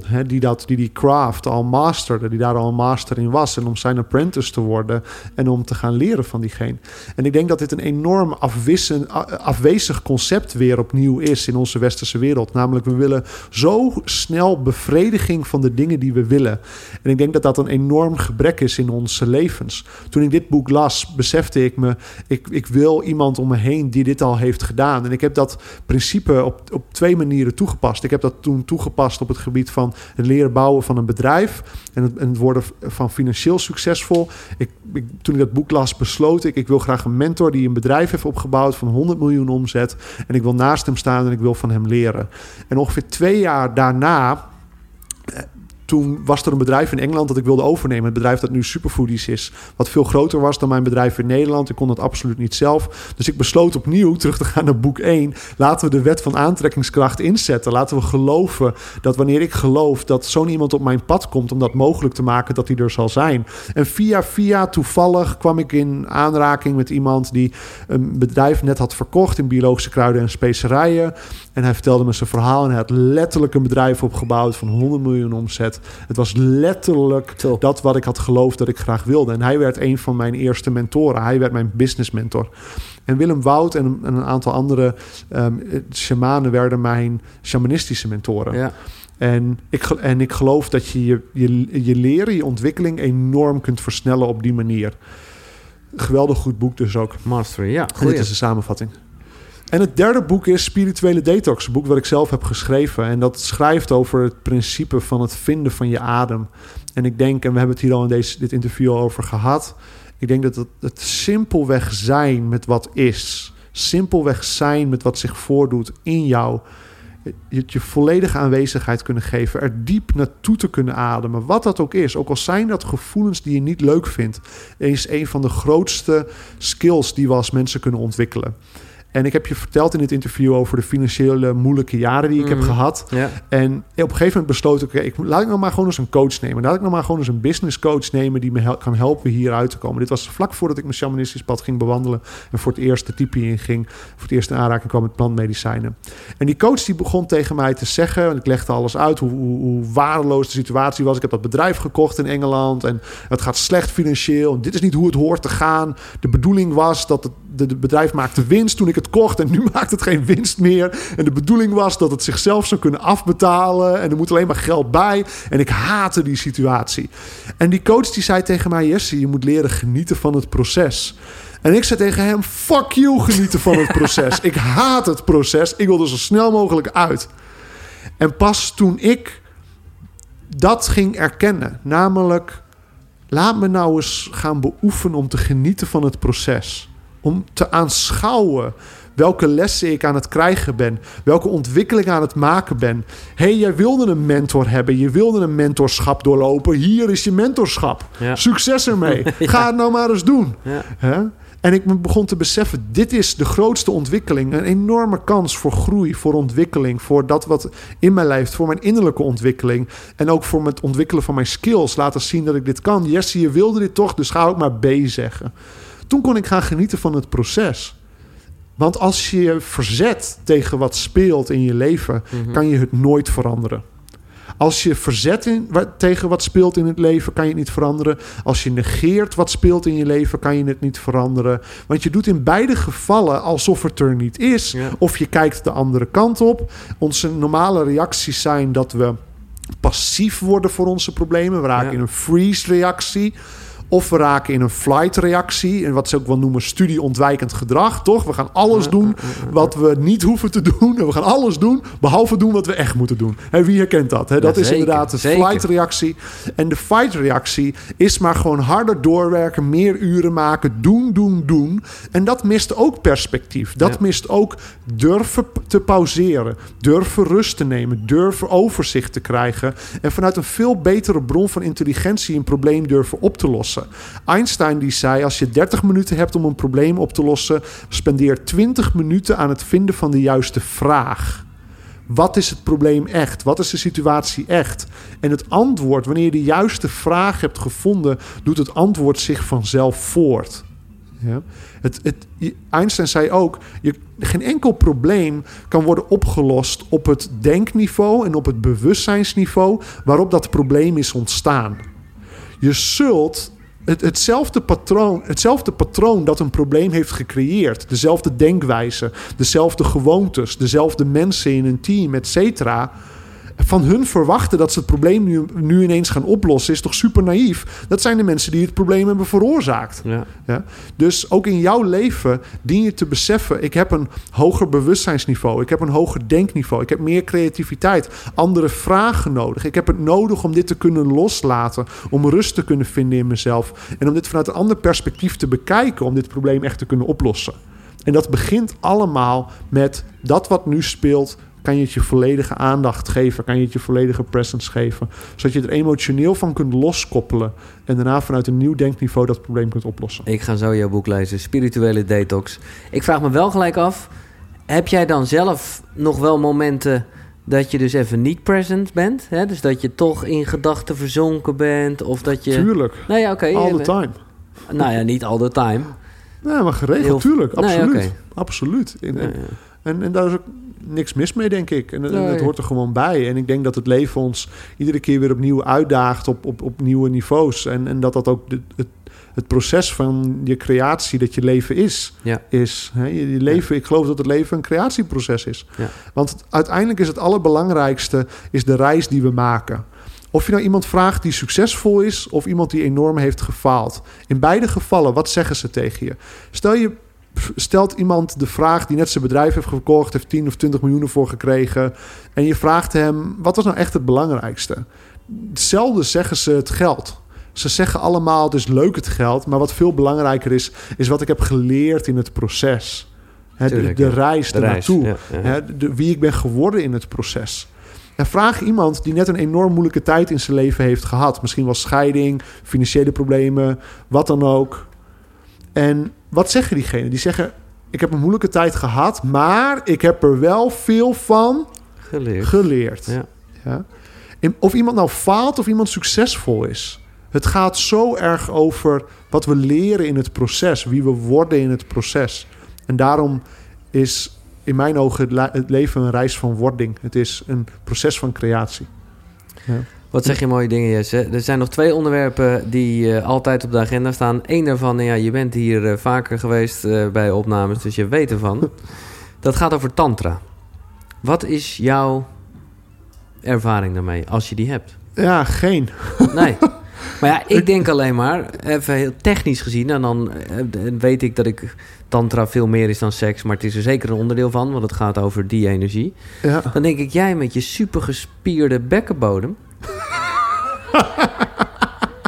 hè? Die, dat, die die craft al masterde, die daar al een master in was. En om zijn apprentice te worden en om te gaan leren van diegene. En ik denk dat dit een enorm afwissen, afwezig concept weer opnieuw is in onze westerse wereld. Namelijk, we willen zo snel bevrediging van de dingen die we willen. En ik denk dat dat een enorm gebrek is in onze levens. Toen ik dit boek las, besefte ik me, ik, ik wil iemand om me heen die dit al heeft gedaan. En ik heb dat principe op, op twee manieren toegepast. Ik heb dat toen toegepast op het gebied van het leren bouwen van een bedrijf en het, en het worden van financieel succesvol. Ik, ik, toen ik dat boek las, besloot ik, ik wil graag een mentor die een bedrijf heeft opgebouwd van 100 miljoen omzet. En ik wil naast hem staan en ik wil van hem leren. En ongeveer twee jaar daarna toen was er een bedrijf in Engeland dat ik wilde overnemen. Het bedrijf dat nu Superfoodies is. Wat veel groter was dan mijn bedrijf in Nederland. Ik kon dat absoluut niet zelf. Dus ik besloot opnieuw terug te gaan naar boek 1. Laten we de wet van aantrekkingskracht inzetten. Laten we geloven dat wanneer ik geloof dat zo'n iemand op mijn pad komt... om dat mogelijk te maken dat hij er zal zijn. En via via toevallig kwam ik in aanraking met iemand... die een bedrijf net had verkocht in biologische kruiden en specerijen. En hij vertelde me zijn verhaal. En hij had letterlijk een bedrijf opgebouwd van 100 miljoen omzet. Het was letterlijk dat wat ik had geloofd dat ik graag wilde. En hij werd een van mijn eerste mentoren. Hij werd mijn business mentor. En Willem Wout en een, en een aantal andere ehm shamanen werden mijn shamanistische mentoren. Ja. En, ik, en ik geloof dat je je, je je leren, je ontwikkeling enorm kunt versnellen op die manier. Geweldig goed boek dus ook. Mastery, ja. Goeie. dit is de samenvatting. En het derde boek is Spirituele Detox, een boek wat ik zelf heb geschreven. En dat schrijft over het principe van het vinden van je adem. En ik denk, en we hebben het hier al in deze, dit interview al over gehad. Ik denk dat het, simpelweg zijn met wat is. Simpelweg zijn met wat zich voordoet in jou. Je, je volledige aanwezigheid kunnen geven. Er diep naartoe te kunnen ademen. Wat dat ook is. Ook al zijn dat gevoelens die je niet leuk vindt. Is een van de grootste skills die we als mensen kunnen ontwikkelen. En ik heb je verteld in dit interview over de financiële moeilijke jaren die ik heb Mhm. gehad. Ja. En op een gegeven moment besloot ik, laat ik nou maar gewoon eens een coach nemen. Laat ik nou maar gewoon eens een business coach nemen die me hel- kan helpen hier uit te komen. Dit was vlak voordat ik mijn shamanistisch pad ging bewandelen en voor het eerst de typie inging. Voor het eerst in aanraking kwam met plantmedicijnen. En die coach die begon tegen mij te zeggen, want ik legde alles uit hoe, hoe, hoe waardeloos de situatie was. Ik heb dat bedrijf gekocht in Engeland en het gaat slecht financieel. En dit is niet hoe het hoort te gaan. De bedoeling was dat het de, de bedrijf maakte winst toen ik het kocht en nu maakt het geen winst meer. En de bedoeling was dat het zichzelf zou kunnen afbetalen en er moet alleen maar geld bij. En ik haatte die situatie. En die coach die zei tegen mij, Jesse, je moet leren genieten van het proces. En ik zei tegen hem, fuck you, genieten van het proces. Ik haat het proces. Ik wil er zo snel mogelijk uit. En pas toen ik dat ging erkennen, namelijk laat me nou eens gaan beoefenen om te genieten van het proces. Om te aanschouwen welke lessen ik aan het krijgen ben, welke ontwikkeling aan het maken ben. Hé, hey, jij wilde een mentor hebben, je wilde een mentorschap doorlopen. Hier is je mentorschap. Ja. Succes ermee. Ga het nou maar eens doen. Ja. En ik begon te beseffen, dit is de grootste ontwikkeling. Een enorme kans voor groei, voor ontwikkeling. Voor dat wat in mij leeft, voor mijn innerlijke ontwikkeling. En ook voor het ontwikkelen van mijn skills. Laten zien dat ik dit kan. Jesse, je wilde dit toch, dus ga ook maar B zeggen. Toen kon ik gaan genieten van het proces. Want als je je verzet tegen wat speelt in je leven, Mhm. kan je het nooit veranderen. Als je verzet in, wa- tegen wat speelt in het leven, kan je het niet veranderen. Als je negeert wat speelt in je leven, kan je het niet veranderen. Want je doet in beide gevallen alsof het er niet is. Ja. Of je kijkt de andere kant op. Onze normale reacties zijn dat we passief worden voor onze problemen. We raken Ja. in een freeze-reactie. Of we raken in een flight-reactie. En wat ze ook wel noemen studieontwijkend gedrag, toch? We gaan alles doen wat we niet hoeven te doen. En we gaan alles doen, behalve doen wat we echt moeten doen. En wie herkent dat? Hè? Dat Ja, is inderdaad de flight-reactie. En de fight-reactie is maar gewoon harder doorwerken, meer uren maken, doen, doen, doen. En dat mist ook perspectief. Dat Ja. mist ook durven te pauzeren, durven rust te nemen, durven overzicht te krijgen. En vanuit een veel betere bron van intelligentie een probleem durven op te lossen. Einstein die zei: als je 30 minuten hebt om een probleem op te lossen, spendeer 20 minuten aan het vinden van de juiste vraag. Wat is het probleem echt? Wat is de situatie echt? En het antwoord, wanneer je de juiste vraag hebt gevonden, doet het antwoord zich vanzelf voort. Ja? Het, het, Einstein zei ook: je, geen enkel probleem kan worden opgelost op het denkniveau en op het bewustzijnsniveau waarop dat probleem is ontstaan. Je zult het, hetzelfde, patroon, hetzelfde patroon dat een probleem heeft gecreëerd, dezelfde denkwijze, dezelfde gewoontes, dezelfde mensen in een team, et cetera. Van hun verwachten dat ze het probleem nu, nu ineens gaan oplossen, is toch super naïef? Dat zijn de mensen die het probleem hebben veroorzaakt. Ja. Ja? Dus ook in jouw leven dien je te beseffen: ik heb een hoger bewustzijnsniveau, ik heb een hoger denkniveau, ik heb meer creativiteit, andere vragen nodig. Ik heb het nodig om dit te kunnen loslaten, om rust te kunnen vinden in mezelf en om dit vanuit een ander perspectief te bekijken, om dit probleem echt te kunnen oplossen. En dat begint allemaal met dat wat nu speelt. Kan je het je volledige aandacht geven? Kan je het je volledige presence geven? Zodat je er emotioneel van kunt loskoppelen. En daarna vanuit een nieuw denkniveau dat probleem kunt oplossen. Ik ga zo jouw boek lezen, Spirituele Detox. Ik vraag me wel gelijk af, heb jij dan zelf nog wel momenten dat je dus even niet present bent? Hè? Dus dat je toch in gedachten verzonken bent of dat je... Tuurlijk. Nee, ja, oké. All the time. Nou ja, niet all the time. Nee, maar geregeld, Heel- tuurlijk. Nee, Absoluut. Absoluut. En, en, en daar is ook niks mis mee, denk ik. En, Nee. het hoort er gewoon bij. En ik denk dat het leven ons iedere keer weer opnieuw uitdaagt op, op, op nieuwe niveaus. En, en dat dat ook de, het, het proces van je creatie, dat je leven is, Ja. is. Hè? Je, je leven, Ik geloof dat het leven een creatieproces is. Ja. Want het- uiteindelijk is het allerbelangrijkste is de reis die we maken. Of je nou iemand vraagt die succesvol is of iemand die enorm heeft gefaald. In beide gevallen, wat zeggen ze tegen je? Stel je stelt iemand de vraag die net zijn bedrijf heeft gekocht, heeft 10 of 20 miljoen ervoor gekregen. En je vraagt hem: wat was nou echt het belangrijkste? Hetzelfde zeggen ze het geld. Ze zeggen allemaal: het is leuk het geld, maar wat veel belangrijker is, is wat ik heb geleerd in het proces. De, Tuurlijk, de ja. reis De reis. ernaartoe. Ja, ja. Hè, de, wie ik ben geworden in het proces. En vraag iemand die net een enorm moeilijke tijd in zijn leven heeft gehad. Misschien wel scheiding, financiële problemen, wat dan ook. En wat zeggen diegenen? Die zeggen: ik heb een moeilijke tijd gehad, maar ik heb er wel veel van Geleerd. geleerd. Ja. Ja. Of iemand nou faalt of iemand succesvol is. Het gaat zo erg over wat we leren in het proces, wie we worden in het proces. En daarom is in mijn ogen het, het leven een reis van wording. Het is een proces van creatie. Wat zeg je mooie dingen, Jesse. Er zijn nog twee onderwerpen die eh, altijd op de agenda staan. Eén daarvan, nou ja, je bent hier eh, vaker geweest eh, bij opnames, dus je weet ervan. Dat gaat over tantra. Wat is jouw ervaring daarmee, als je die hebt? Ja, geen. Nee. Maar ja, ik denk alleen maar, even heel technisch gezien... en dan weet ik dat ik tantra veel meer is dan seks... maar het is er zeker een onderdeel van, want het gaat over die energie. Ja. Dan denk ik, jij met je supergespierde bekkenbodem...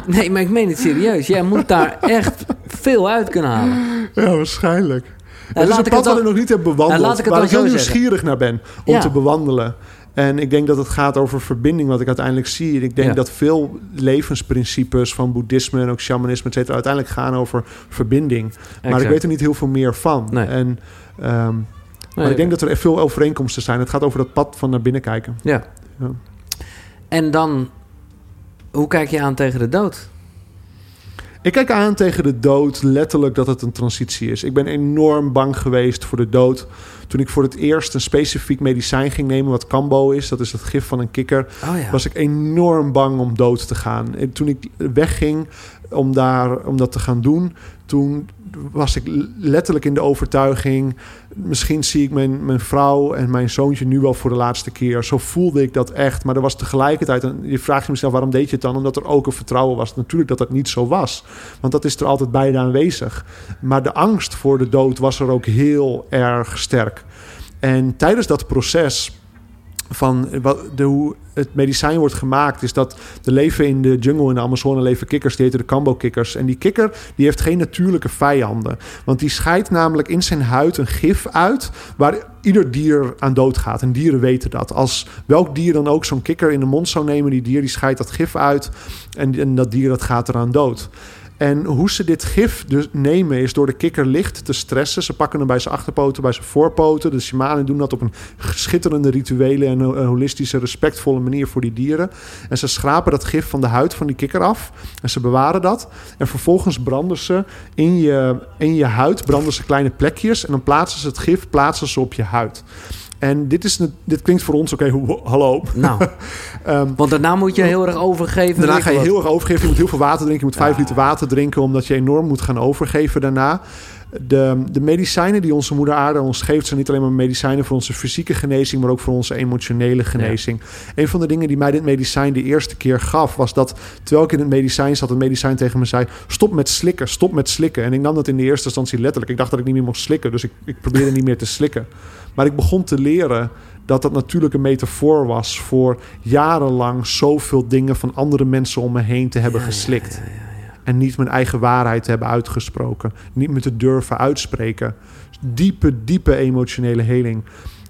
nee, maar ik meen het serieus. Jij moet daar echt veel uit kunnen halen. ja, waarschijnlijk. Nou, Het is laat een pad dan- ik nog niet heb bewandeld. Nou, laat ik waar ik heel nieuwsgierig naar ben om Ja. te bewandelen. En ik denk dat het gaat over verbinding, wat ik uiteindelijk zie. En ik denk Ja. dat veel levensprincipes van boeddhisme en ook shamanisme, et cetera, uiteindelijk gaan over verbinding. Maar ik weet er niet heel veel meer van. Nee. En, ehm, maar Nee, ik denk dat er echt veel overeenkomsten zijn. Het gaat over dat pad van naar binnen kijken. Ja. Ja. En dan, hoe kijk je aan tegen de dood? Ik kijk aan tegen de dood letterlijk dat het een transitie is. Ik ben enorm bang geweest voor de dood. Toen ik voor het eerst een specifiek medicijn ging nemen, wat Cambo is, dat is het gif van een kikker, Oh ja. was ik enorm bang om dood te gaan. En toen ik wegging om, daar, om dat te gaan doen, toen was ik letterlijk in de overtuiging... misschien zie ik mijn, mijn vrouw en mijn zoontje nu wel voor de laatste keer. Zo voelde ik dat echt. Maar er was tegelijkertijd... Een, je vraagt je mezelf, waarom deed je het dan? Omdat er ook een vertrouwen was. Natuurlijk dat dat niet zo was. Want dat is er altijd beide aanwezig. Maar de angst voor de dood was er ook heel erg sterk. En tijdens dat proces van de, hoe het medicijn wordt gemaakt, is dat er leven in de jungle in de Amazone leven kikkers, die heten de Cambo-kikkers. En die kikker die heeft geen natuurlijke vijanden. Want die scheidt namelijk in zijn huid een gif uit waar ieder dier aan doodgaat. En dieren weten dat. Als welk dier dan ook zo'n kikker in de mond zou nemen, die dier die scheidt dat gif uit en, en dat dier dat gaat eraan dood. En hoe ze dit gif dus nemen is door de kikker licht te stressen. Ze pakken hem bij zijn achterpoten, bij zijn voorpoten. De shamanen doen dat op een schitterende rituele en een holistische, respectvolle manier voor die dieren. En ze schrapen dat gif van de huid van die kikker af. En ze bewaren dat. En vervolgens branden ze in je, in je huid branden ze kleine plekjes. En dan plaatsen ze het gif plaatsen ze op je huid. En dit, is, een- dit klinkt voor ons, oké, hoe- hallo. Nou, Ehm, want daarna moet je heel erg overgeven. Daarna ga je heel erg overgeven. Je moet heel veel water drinken. Je moet vijf Ja. liter water drinken, omdat je enorm moet gaan overgeven daarna. De, de medicijnen die onze moeder aarde ons geeft... zijn niet alleen maar medicijnen voor onze fysieke genezing... maar ook voor onze emotionele genezing. Een van de dingen die mij dit medicijn de eerste keer gaf... was dat terwijl ik in het medicijn zat... het medicijn tegen me zei... stop met slikken, stop met slikken. En ik nam dat in de eerste instantie letterlijk. Ik dacht dat ik niet meer mocht slikken. Dus ik, ik probeerde niet meer te slikken. Maar ik begon te leren dat dat natuurlijk een metafoor was... voor jarenlang zoveel dingen van andere mensen om me heen te hebben Ja, geslikt. ja. En niet mijn eigen waarheid hebben uitgesproken. Niet me te durven uitspreken. Diepe, diepe emotionele heling.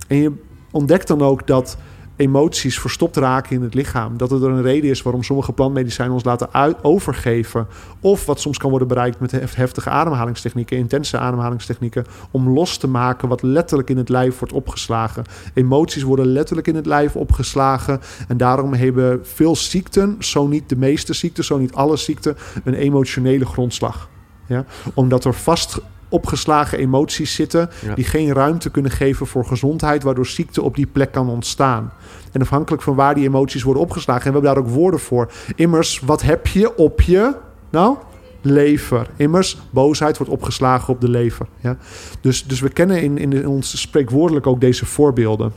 En je ontdekt dan ook dat emoties verstopt raken in het lichaam. Dat er een reden is waarom sommige plantmedicijnen ons laten uit, overgeven. Of wat soms kan worden bereikt met hef- heftige ademhalingstechnieken, intense ademhalingstechnieken. Om los te maken wat letterlijk in het lijf wordt opgeslagen. Emoties worden letterlijk in het lijf opgeslagen. En daarom hebben veel ziekten, zo niet de meeste ziekten, zo niet alle ziekten, een emotionele grondslag. Ja? Omdat er vast opgeslagen emoties zitten Ja. die geen ruimte kunnen geven voor gezondheid, waardoor ziekte op die plek kan ontstaan. En afhankelijk van waar die emoties worden opgeslagen, en we hebben daar ook woorden voor. Immers, wat heb je op je? Nou, lever. Immers, boosheid wordt opgeslagen op de lever. Ja? Dus, dus we kennen in, in ons spreekwoordelijk ook deze voorbeelden.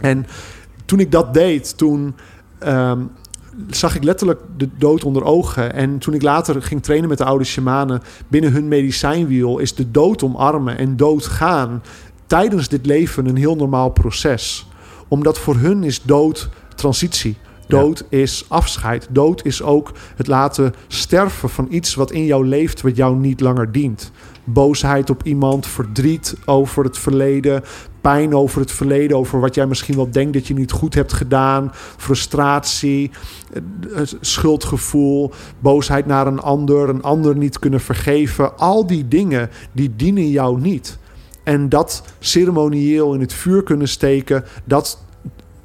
En toen ik dat deed, toen ehm, zag ik letterlijk de dood onder ogen. En toen ik later ging trainen met de oude shamanen binnen hun medicijnwiel, is de dood omarmen en doodgaan tijdens dit leven een heel normaal proces. Omdat voor hun is dood transitie. Dood is afscheid. Dood is ook het laten sterven van iets wat in jou leeft, wat jou niet langer dient. Boosheid op iemand, verdriet over het verleden, pijn over het verleden, over wat jij misschien wel denkt dat je niet goed hebt gedaan, frustratie, eh, eh, schuldgevoel, boosheid naar een ander, een ander niet kunnen vergeven. Al die dingen die dienen jou niet. En dat ceremonieel in het vuur kunnen steken, dat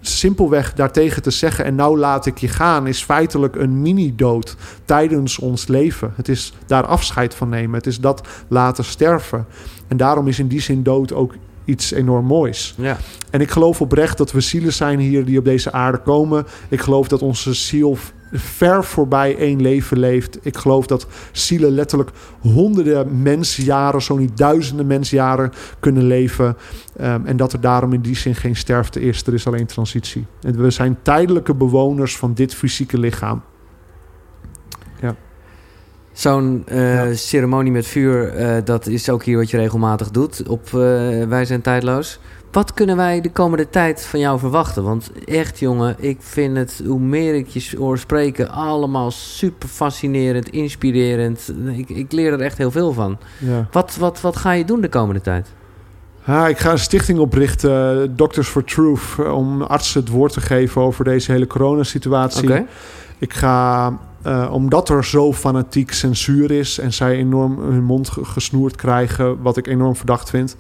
simpelweg daartegen te zeggen en nou laat ik je gaan, is feitelijk een mini-dood tijdens ons leven. Het is daar afscheid van nemen. Het is dat laten sterven. En daarom is in die zin dood ook iets enorm moois. Ja. En ik geloof oprecht dat we zielen zijn hier die op deze aarde komen. Ik geloof dat onze ziel ver voorbij één leven leeft. Ik geloof dat zielen letterlijk honderden mensjaren, zo niet duizenden mensjaren kunnen leven. Um, en dat er daarom in die zin geen sterfte is. Er is alleen transitie. En we zijn tijdelijke bewoners van dit fysieke lichaam. Zo'n uh, ja. ceremonie met vuur, uh, dat is ook hier wat je regelmatig doet op uh, Wij zijn tijdloos. Wat kunnen wij de komende tijd van jou verwachten? Want echt, jongen, ik vind het, hoe meer ik je hoor spreken, allemaal super fascinerend, inspirerend. Ik, ik leer er echt heel veel van. Ja. Wat, wat, wat ga je doen de komende tijd? Ja, ik ga een stichting oprichten, Doctors for Truth, om artsen het woord te geven over deze hele coronasituatie. Okay. Ik ga, uh, omdat er zo fanatiek censuur is en zij enorm hun mond gesnoerd krijgen, wat ik enorm verdacht vind.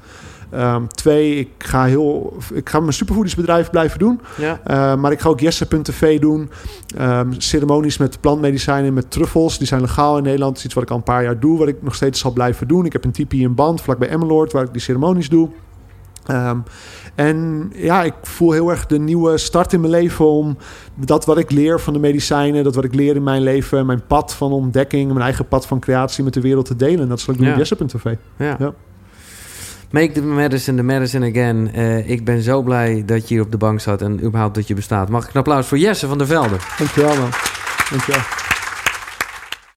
Um, twee, ik ga, heel, ik ga mijn supervoedingsbedrijf blijven doen. Ja. Uh, maar ik ga ook Jesse.tv doen. Um, ceremonies met plantmedicijnen, met truffels. Die zijn legaal in Nederland. Dat is iets wat ik al een paar jaar doe, wat ik nog steeds zal blijven doen. Ik heb een tipi in band, vlakbij Emmeloord, waar ik die ceremonies doe. Um, en ja, ik voel heel erg de nieuwe start in mijn leven om dat wat ik leer van de medicijnen, dat wat ik leer in mijn leven, mijn pad van ontdekking, mijn eigen pad van creatie met de wereld te delen. En dat zal ik doen Ja. op Jesse.tv. Ja. Ja. Make the medicine the medicine again. Eh, ik ben zo blij dat je hier op de bank zat en überhaupt dat je bestaat. Mag ik een applaus voor Jesse van der Velde? Dankjewel man. Dankjewel.